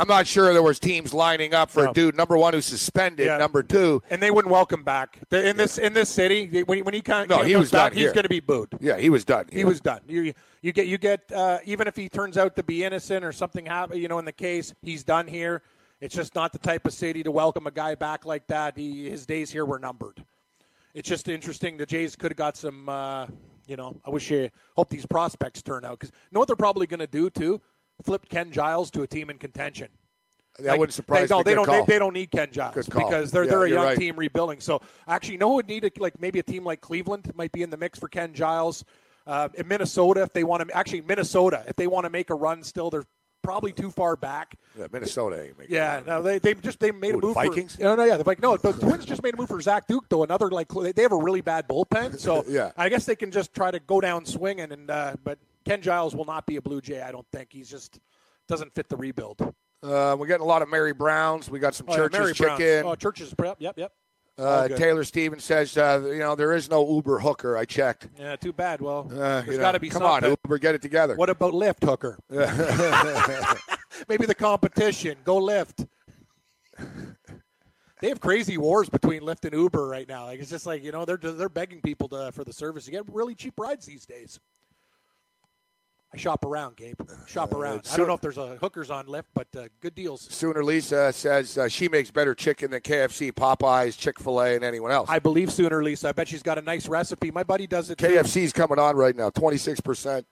I'm not sure there was teams lining up for No. a dude number one who's suspended, Yeah. number two. and they wouldn't welcome back in this in this city. When he, when he kind No, he was back, done he's going to be booed. Yeah, he was done. He was done. You you get you get uh, even if he turns out to be innocent or something happen, you know, in the case, he's done here. It's just not the type of city to welcome a guy back like that. He, his days here were numbered. It's just interesting. The Jays could have got some. Uh, you know, I wish you hope these prospects turn out because know what they're probably going to do too. Flip Ken Giles to a team in contention. That Like, wouldn't surprise they, no, me. they Good don't. They, they don't need Ken Giles because they're Yeah, they're a young right. team rebuilding. So actually, you know who would need a, like maybe a team like Cleveland might be in the mix for Ken Giles. Uh, in Minnesota, if they want to actually Minnesota, if they want to make a run, still they're probably too far back. Yeah, Minnesota ain't making Yeah, no, they they just they made Who, a move. Vikings? For, no, no, yeah, the like no, the Twins just made a move for Zach Duke though. Another like they have a really bad bullpen, so [laughs] Yeah. I guess they can just try to go down swinging. And uh, but Ken Giles will not be a Blue Jay. I don't think he's just doesn't fit the rebuild. Uh, we're getting a lot of Mary Browns. We got some Oh, yeah, Church's chicken. Oh, Church's prep. Yep, yep. Uh, Taylor Stevens says, uh, you know, there is no Uber hooker. I checked. Yeah, too bad. Well, Uh, there's got to be come something. on, Uber, get it together. What about Lyft hooker? [laughs] [laughs] Maybe the competition. Go Lyft. They have crazy wars between Lyft and Uber right now. Like it's just like you know they're they're begging people to for the service. You get really cheap rides these days. I shop around, Gabe. Shop around. I don't know if there's a hookers on Lyft, but uh, good deals. Sooner Lisa says uh, she makes better chicken than KFC, Popeyes, Chick Fil A, and anyone else. I believe sooner, Lisa. I bet she's got a nice recipe. My buddy does it. too. KFC's coming on right now, twenty six percent.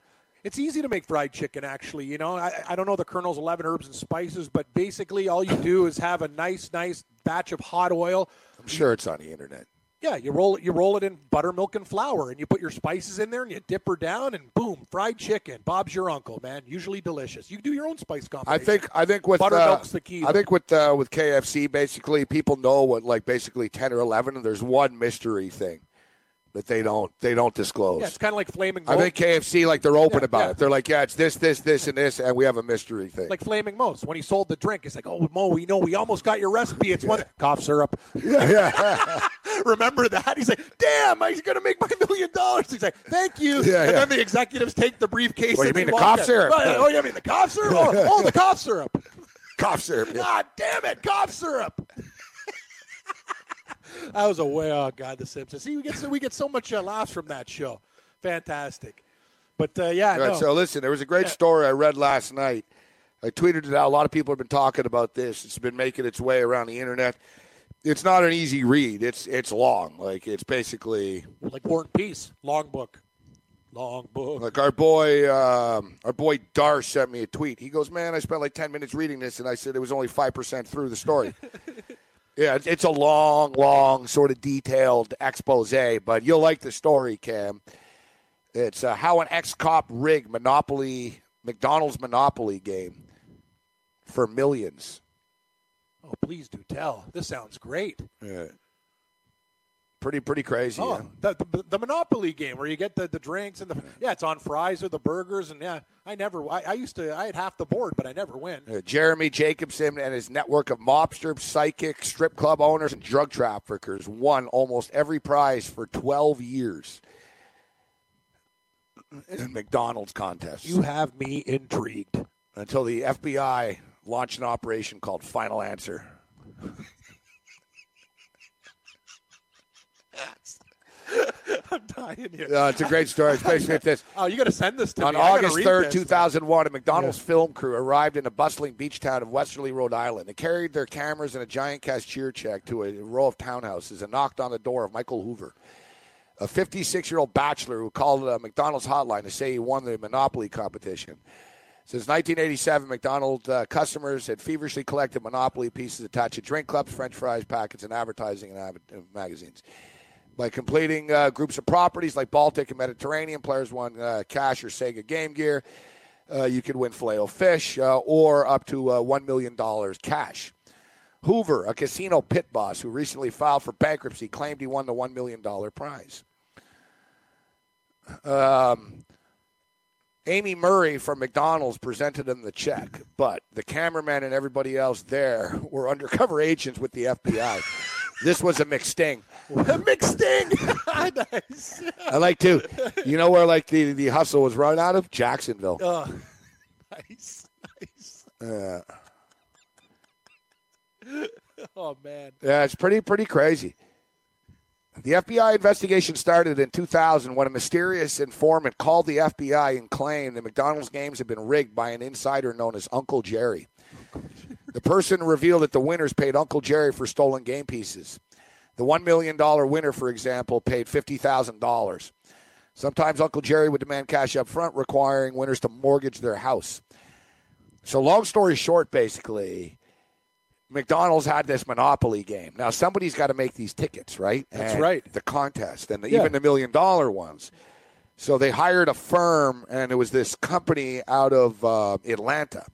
It's easy to make fried chicken, actually. You know, I, I don't know the Colonel's 11 herbs and spices, but basically all you do is have a nice, nice batch of hot oil. I'm sure it's on the internet. Yeah, you roll it. You roll it in buttermilk and flour, and you put your spices in there, and you dip her down, and boom, fried chicken. Bob's your uncle, man. Usually delicious. You can do your own spice combination. I think I think with uh, Buttermilk's the key, I think with uh, with KFC, basically people know what like basically ten or eleven, and there's one mystery thing that they don't they don't disclose. Yeah, it's kind of like flaming. I think KFC like they're open Yeah, about yeah. it. They're like, yeah, it's this, this, this, and this, and we have a mystery thing. like flaming Moe's when he sold the drink. It's like, oh Moe, we know we almost got your recipe. It's one cough syrup. yeah, yeah. [laughs] Remember that? He's like, "Damn, I'm gonna make my million dollars." He's like, "Thank you." Yeah, and yeah. then the executives take the briefcase. What, do you and mean the cough syrup? Oh, oh, you mean the cough syrup? Oh, oh, the cough syrup. Cough syrup. yeah. God damn it, cough syrup. That was a way. Oh God, The Simpsons. See, we get so we get so much uh, laughs from that show. Fantastic. But uh, yeah, All right, no. so listen, there was a great story I read last night. I tweeted it out. A lot of people have been talking about this. It's been making its way around the internet. It's not an easy read. It's it's long. Like it's basically like War and Peace, long book, long book. like our boy um, our boy Dar sent me a tweet. He goes, "Man, I spent like ten minutes reading this, and I said it was only five percent through the story." [laughs] yeah, it's, a long, long, sort of detailed expose, but you'll like the story, Cam. It's uh, how an ex-cop rigged Monopoly McDonald's Monopoly game for millions. Oh, please do tell. This sounds great. Yeah. Pretty pretty crazy. Oh, yeah. the, the, the Monopoly game where you get the, the drinks and the yeah, it's on fries or the burgers and yeah, I never I, I used to I had half the board but I never win. Uh, Jeremy Jacobson and his network of mobsters, psychics, strip club owners, and drug traffickers won almost every prize for 12 years in McDonald's contests You have me intrigued. until the FBI launched an operation called Final Answer. [laughs] I'm dying here. Uh, it's a great story. [laughs] It's basically it's this. Oh, you got to send this to On me. August 3rd, 2001, a McDonald's film crew arrived in a bustling beach town of Westerly, Rhode Island. They carried their cameras and a giant cashier check to a row of townhouses and knocked on the door of Michael Hoover, a 56 year old bachelor who called a McDonald's hotline to say he won the Monopoly competition. Since 1987, McDonald's uh, customers had feverishly collected Monopoly pieces attached to drink cups, French fries packets, and advertising in ad- in magazines. By completing uh, groups of properties like Baltic and Mediterranean, players won uh, cash or Sega Game Gear. Uh, you could win filet fish uh, or up to uh, $1 million cash. Hoover, a casino pit boss who recently filed for bankruptcy, claimed he won the $1 million prize. Um, Amy Murray from McDonald's presented him the check, but the cameraman and everybody else there were [laughs] undercover agents with the FBI. This was a McSting. A McSting. [laughs] [laughs] nice. I like to, you know where like the, the hustle was run out of Jacksonville. Oh, [laughs] nice. Nice. Yeah, Oh man. yeah, it's pretty pretty crazy. The FBI investigation started in 2000 when a mysterious informant called the FBI and claimed that McDonald's games had been rigged by an insider known as Uncle Jerry. The person revealed that the winners paid Uncle Jerry for stolen game pieces. The $1 million winner, for example, paid $50,000. Sometimes Uncle Jerry would demand cash up front, requiring winners to mortgage their house. So, long story short, basically, McDonald's had this monopoly game. Now somebody's got to make these tickets, right? That's And right. The contest and the, Yeah. even the million dollar ones. So they hired a firm, and it was this company out of uh, Atlanta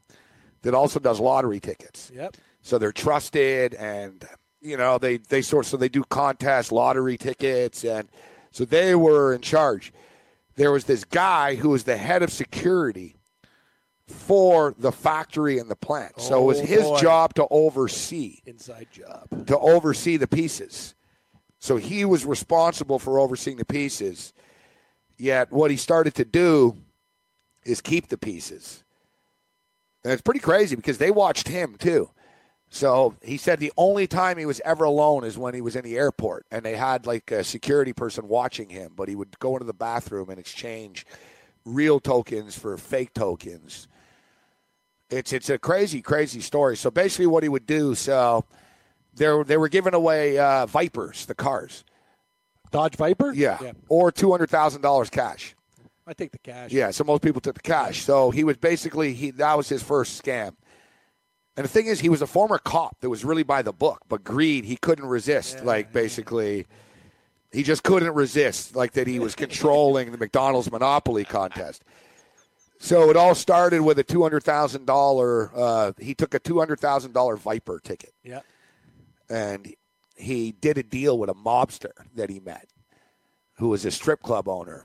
that also does lottery tickets. Yep. So they're trusted, and you know they they sort so they do contest lottery tickets, and so they were in charge. There was this guy who was the head of security for the factory and the plant. so it was Oh, his boy. job to oversee Inside job. to oversee the pieces. So he was responsible for overseeing the pieces. Yet what he started to do is keep the pieces. And it's pretty crazy because they watched him too. So he said the only time he was ever alone is when he was in the airport and they had like a security person watching him, but he would go into the bathroom and exchange real tokens for fake tokens. It's it's a crazy, crazy story. So basically what he would do, so they they were giving away uh, Vipers, the cars. Dodge Viper? Yeah. Yeah. Or two hundred thousand dollars cash. I take the cash. Yeah, so most people took the cash. So he was basically he that was his first scam. And the thing is, he was a former cop that was really by the book, but greed he couldn't resist. like basically, he just couldn't resist. Like that he was [laughs] controlling the McDonald's monopoly contest. So it all started with a two hundred thousand dollar. Uh, he took a two hundred thousand dollar Viper ticket Yeah. and he did a deal with a mobster that he met, who was a strip club owner,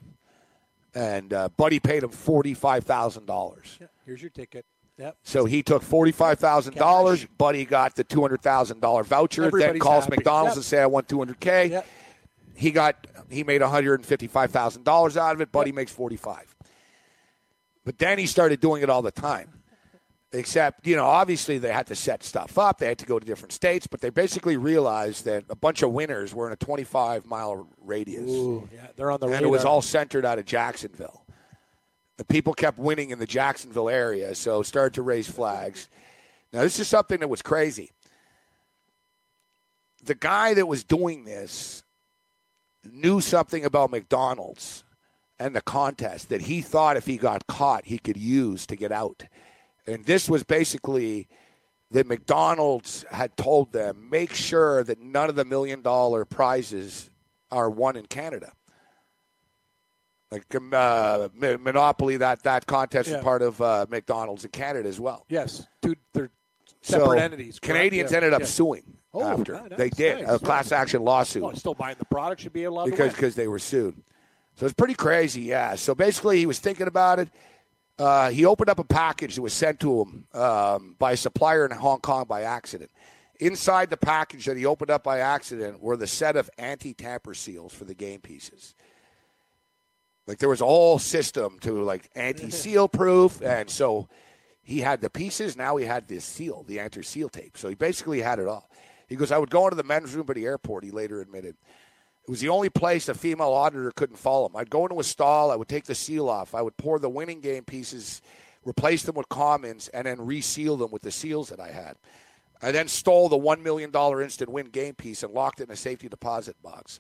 and uh, Buddy paid him forty five thousand dollars. Here's your ticket. Yep. So he took forty-five thousand dollars. Buddy got the two hundred thousand dollar voucher. then calls happy. McDonald's Yep. and say, "I want two hundred k." He got he made one hundred and fifty-five thousand dollars out of it. Buddy makes forty-five. But then he started doing it all the time. Except, you know, obviously they had to set stuff up. They had to go to different states, but they basically realized that a bunch of winners were in a 25 mile radius. Ooh, yeah, they're on the and radar. it was all centered out of Jacksonville. The people kept winning in the Jacksonville area, so started to raise flags. Now, this is something that was crazy. The guy that was doing this knew something about McDonald's and the contest that he thought if he got caught, he could use to get out. And this was basically that McDonald's had told them make sure that none of the million dollar prizes are won in Canada. Like um, uh, Monopoly, that that contest Yeah. is part of uh, McDonald's in Canada as well. Yes, two, they're separate so entities. correct? Canadians Yeah, ended up yeah. suing Oh, after nice, they did nice. a class action lawsuit Oh, still buying the product should be allowed because because they were sued. So it's pretty crazy, yeah. So basically, he was thinking about it. Uh, he opened up a package that was sent to him um, by a supplier in Hong Kong by accident. Inside the package that he opened up by accident were the set of anti-tamper seals for the game pieces. Like there was a whole system to like anti-seal [laughs] proof, and so he had the pieces. Now he had this seal, the anti-seal tape. So he basically had it all. He goes, I would go into the men's room at the airport. He later admitted it was the only place a female auditor couldn't follow him. I'd go into a stall, I would take the seal off, I would pour the winning game pieces, replace them with commons, and then reseal them with the seals that I had. I then stole the $1 million instant win game piece and locked it in a safety deposit box.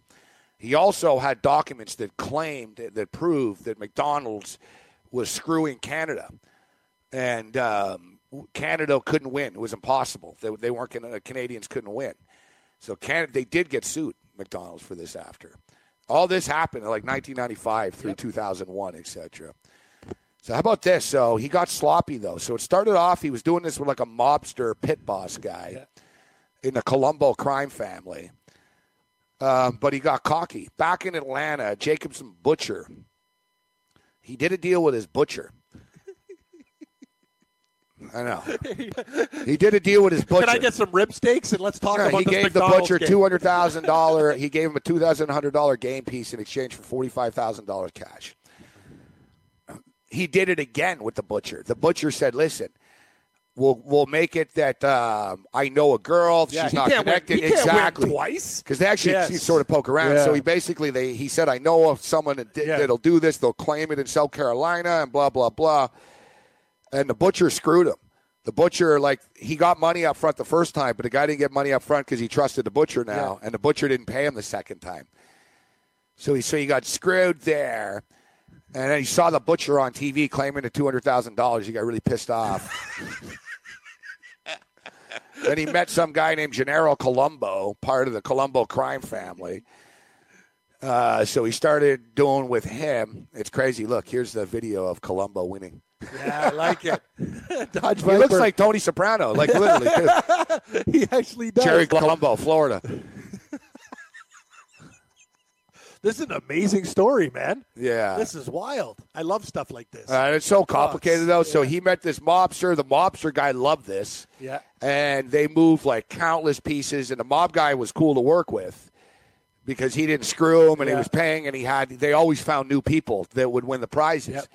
He also had documents that claimed, that proved that McDonald's was screwing Canada. And um, Canada couldn't win. It was impossible. They, they weren't gonna, Canadians couldn't win. So Canada, they did get sued McDonald's for this after. All this happened in like 1995 through 2001, etc. So how about this? So he got sloppy though. So it started off he was doing this with like a mobster pit boss guy in the Colombo crime family. Um, but he got cocky. Back in Atlanta, Jacobson Butcher. He did a deal with his butcher. I know. [laughs] He did a deal with his butcher. Can I get some rib steaks and let's talk Yeah, about he gave the butcher game. two hundred thousand dollar. [laughs] He gave him a two thousand hundred dollar game piece in exchange for forty five thousand dollars cash. He did it again with the butcher. The butcher said, "Listen, we'll we'll make it that um, I know a girl. Yeah, she's he not connected he can't win exactly twice. because they actually Yes. sort of poke around. Yeah. So he basically they he said, "I know of someone that did, Yeah. that'll do this. They'll claim it in South Carolina and blah blah blah." And the butcher screwed him. The butcher, like, he got money up front the first time, but the guy didn't get money up front because he trusted the butcher now, and the butcher didn't pay him the second time. So he so he got screwed there, and then he saw the butcher on TV claiming the two hundred thousand dollars. He got really pissed off. [laughs] then he met some guy named Gennaro Colombo, part of the Colombo crime family. Uh, so he started doing with him. It's crazy. Look, here's the video of Colombo winning. Yeah, I like it. [laughs] Dodge He looks like Tony Soprano, like literally. [laughs] [laughs] he actually does. Jerry Colombo, Florida. This is an amazing story, man. Yeah. This is wild. I love stuff like this. Uh, it's so complicated though. So he met this mobster. The mobster guy loved this, yeah. and they moved like countless pieces. And the mob guy was cool to work with because he didn't screw him, and he was paying, and he had. They always found new people that would win the prizes. Yep.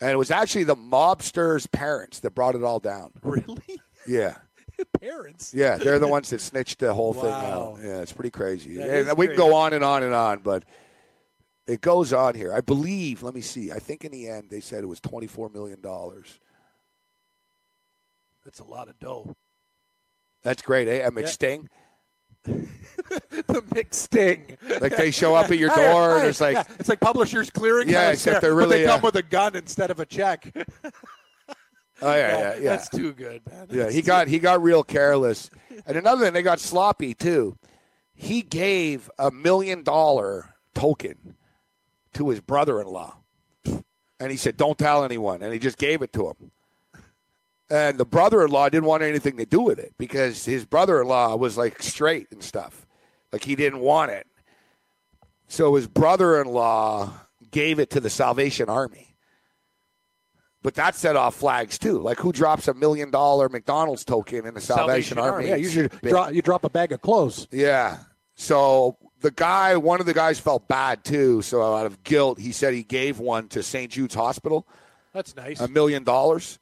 And it was actually the mobster's parents that brought it all down. Really? Yeah. [laughs] Parents. Yeah, they're the ones that snitched the whole thing Wow. out. Yeah, it's pretty crazy. That and we can go on and on and on, but it goes on here. I believe, let me see. I think in the end they said it was $24 million. That's a lot of dough. That's great, eh? A Yeah. McSting. [laughs] the McSting. Like they show up at your [laughs] door and it's like, Yeah, it's like Publishers Clearing. Yeah, except they're really, they come uh, with a gun instead of a check. [laughs] oh, yeah, yeah, yeah. That's too good, man. Yeah, he got he got real careless. And another thing, they got sloppy too. He gave a million dollar token to his brother-in-law, and he said, "Don't tell anyone." And he just gave it to him. And the brother-in-law didn't want anything to do with it because his brother-in-law was like straight and stuff, like he didn't want it. So his brother-in-law gave it to the Salvation Army. But that set off flags too. Like who drops a million dollar McDonald's token in the Salvation, Army? Yeah, It's usually big. drop, you drop a bag of clothes. Yeah. So the guy, one of the guys felt bad too. So out of guilt, he said he gave one to St. Jude's Hospital, That's nice. a million dollars.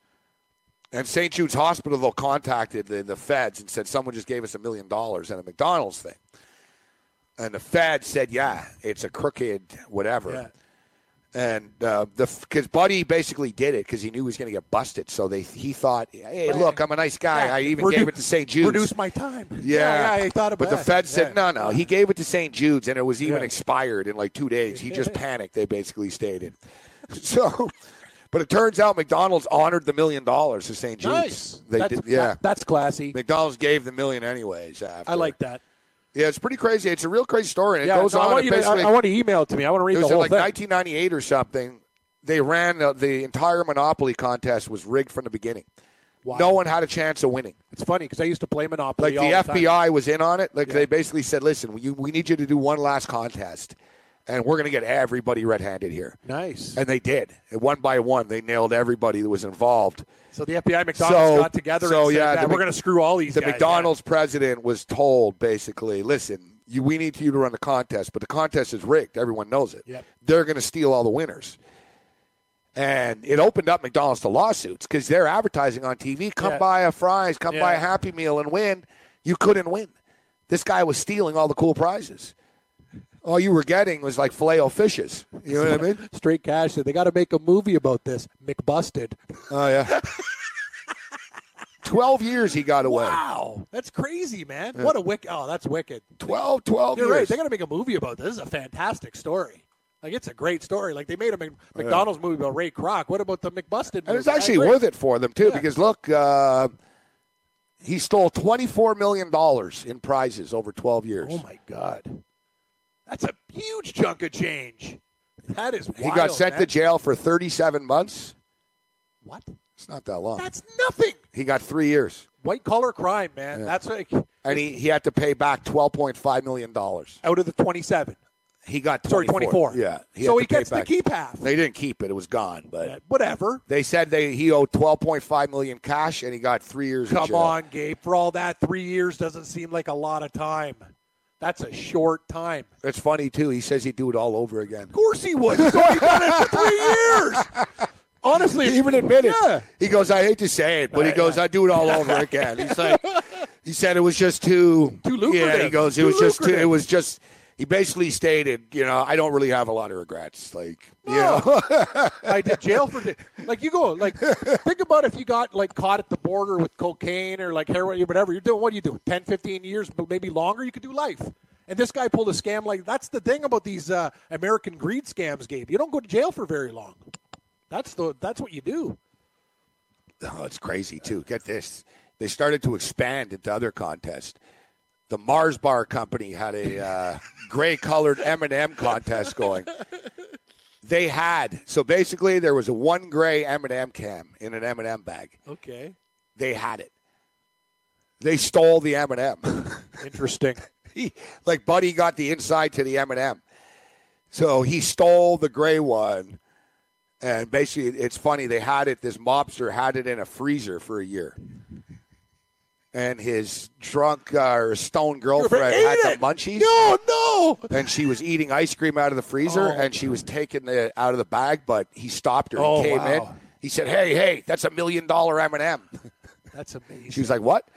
And St. Jude's Hospital, though, contacted the, the feds and said someone just gave us a million dollars and a McDonald's thing. And the Fed said, yeah, it's a crooked whatever. Yeah. And uh, the because Buddy basically did it because he knew he was going to get busted. So they he thought, hey, look, I'm a nice guy. Yeah, I even redu- gave it to St. Jude's. Reduce my time. Yeah, yeah, I thought about it. But the that. Fed said Yeah. no, no. He gave it to St. Jude's, and it was even Yeah. expired in like two days. He just [laughs] panicked. They basically stated. [laughs] So, but it turns out McDonald's honored the million dollars to St. Jude's. Nice. They that's, did. Yeah, that- that's classy. McDonald's gave the million anyways. After. I like that. Yeah, it's pretty crazy. It's a real crazy story, and it yeah, goes so I on. want you to, I, I want to email it to me. I want to read it the was in whole like thing. 1998 or something. They ran uh, the entire Monopoly contest was rigged from the beginning. Wow. No one had a chance of winning. It's funny because I used to play Monopoly. Like the time. FBI was in on it. Like Yeah. they basically said, "Listen, we, we need you to do one last contest, and we're going to get everybody red-handed here." Nice. And they did. And one by one, they nailed everybody that was involved. So the FBI McDonald's So- got together so, and yeah, "Yeah, the we're going to screw all these The guys." McDonald's president was told basically, "Listen, you, we need you to run the contest, but the contest is rigged. Everyone knows it. Yep. They're going to steal all the winners." And it opened up McDonald's to lawsuits because they're advertising on TV. Come Yeah. buy a fries, come buy a Happy Meal and win. You couldn't win. This guy was stealing all the cool prizes. All you were getting was like filet fishes. You know what I mean? [laughs] Straight cash they got to make a movie about this. McBusted. Oh yeah. [laughs] Twelve years he got away. Wow, that's crazy, man. What a wicked. Oh, that's wicked. 12, 12 You're years. right. They got to make a movie about this. This is a fantastic story. Like it's a great story. Like they made a Mc- McDonald's movie about Ray Kroc. What about the McBusted? And it's actually worth it for them too, Yeah. because look, uh, he stole twenty-four million dollars in prizes over twelve years. Oh my god, that's a huge chunk of change. That is. he got sent man. to jail for thirty-seven months. What? It's not that long. That's nothing. he got three years, White collar crime, man. That's like and he, he had to pay back twelve point five million dollars. out of the twenty-seven. He got Sorry, 24. 24. Yeah, so he to pay gets back. keep half. They didn't keep it; it was gone. But Yeah, Whatever. they said they he owed twelve point five million cash, and he got three years. Come on, Gabe. For all that, three years doesn't seem like a lot of time. That's a short time. It's funny too. He says he'd do it all over again. Of course he would. He's only done it for three years. [laughs] Honestly, He even admitted. Yeah. He goes, I hate to say it, but he Right, goes, I do it all over again. He's like, [laughs] he said it was just too, Too lucrative. Yeah, he goes, it Too was just, too, it was just. He basically stated, you know, I don't really have a lot of regrets. Like, you know, [laughs] I did jail for like you go like think about if you got like caught at the border with cocaine or like heroin or whatever you're doing what do you do 10 15 years but maybe longer you could do life and this guy pulled a scam like that's the thing about these uh, American greed scams Gabe you don't go to jail for very long that's the that's what you do oh, it's crazy too. Get this, they started to expand into other contests. The Mars Bar Company had a uh, gray-colored M&M contest going. They had so basically there was a one gray M&M cam in an M&M bag. okay They had it. They stole the M&M. interesting [laughs] he, like Buddy got the inside to the M&M. So he stole the gray one. And basically, it's funny. They had it. This mobster had it in a freezer for a year, and his drunk uh, or stone girlfriend had it! the munchies. no no And she was eating ice cream out of the freezer, Oh. and she was taking it out of the bag. But he stopped her. Oh, he came in. He said, "Hey, hey, that's a million dollar M&M." that's amazing She was like, "What?"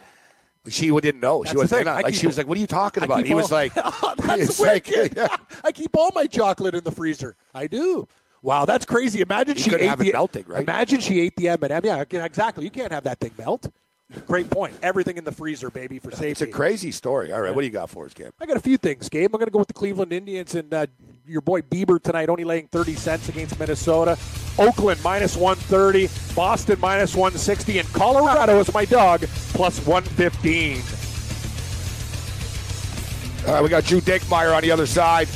She didn't know. That's She wasn't thing. in on it. I Like she was like, "What are you talking about?" He was like, Oh, [laughs] that's [laughs] it's like- [laughs] wicked. I keep all my chocolate in the freezer. I do. Wow, that's crazy. Imagine You she ate the melting, right? Imagine she ate the M&M. Yeah, exactly. You can't have that thing melt. Great point. Everything in the freezer, baby, for safety. It's a crazy story. All right, what do you got for us, Cam? I got a few things, Gabe. I'm going to go with the Cleveland Indians and uh, your boy Bieber tonight, only laying 30 cents against Minnesota. Oakland minus 130, Boston minus 160, and Colorado is my dog plus 115. All right, we got Drew Dinkmeyer on the other side.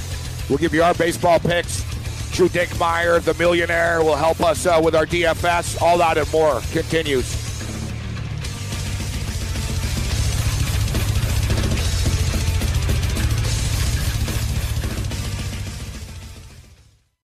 We'll give you our baseball picks. Drew Dinkmeyer, the millionaire, will help us uh, with our DFS. All that and more continues.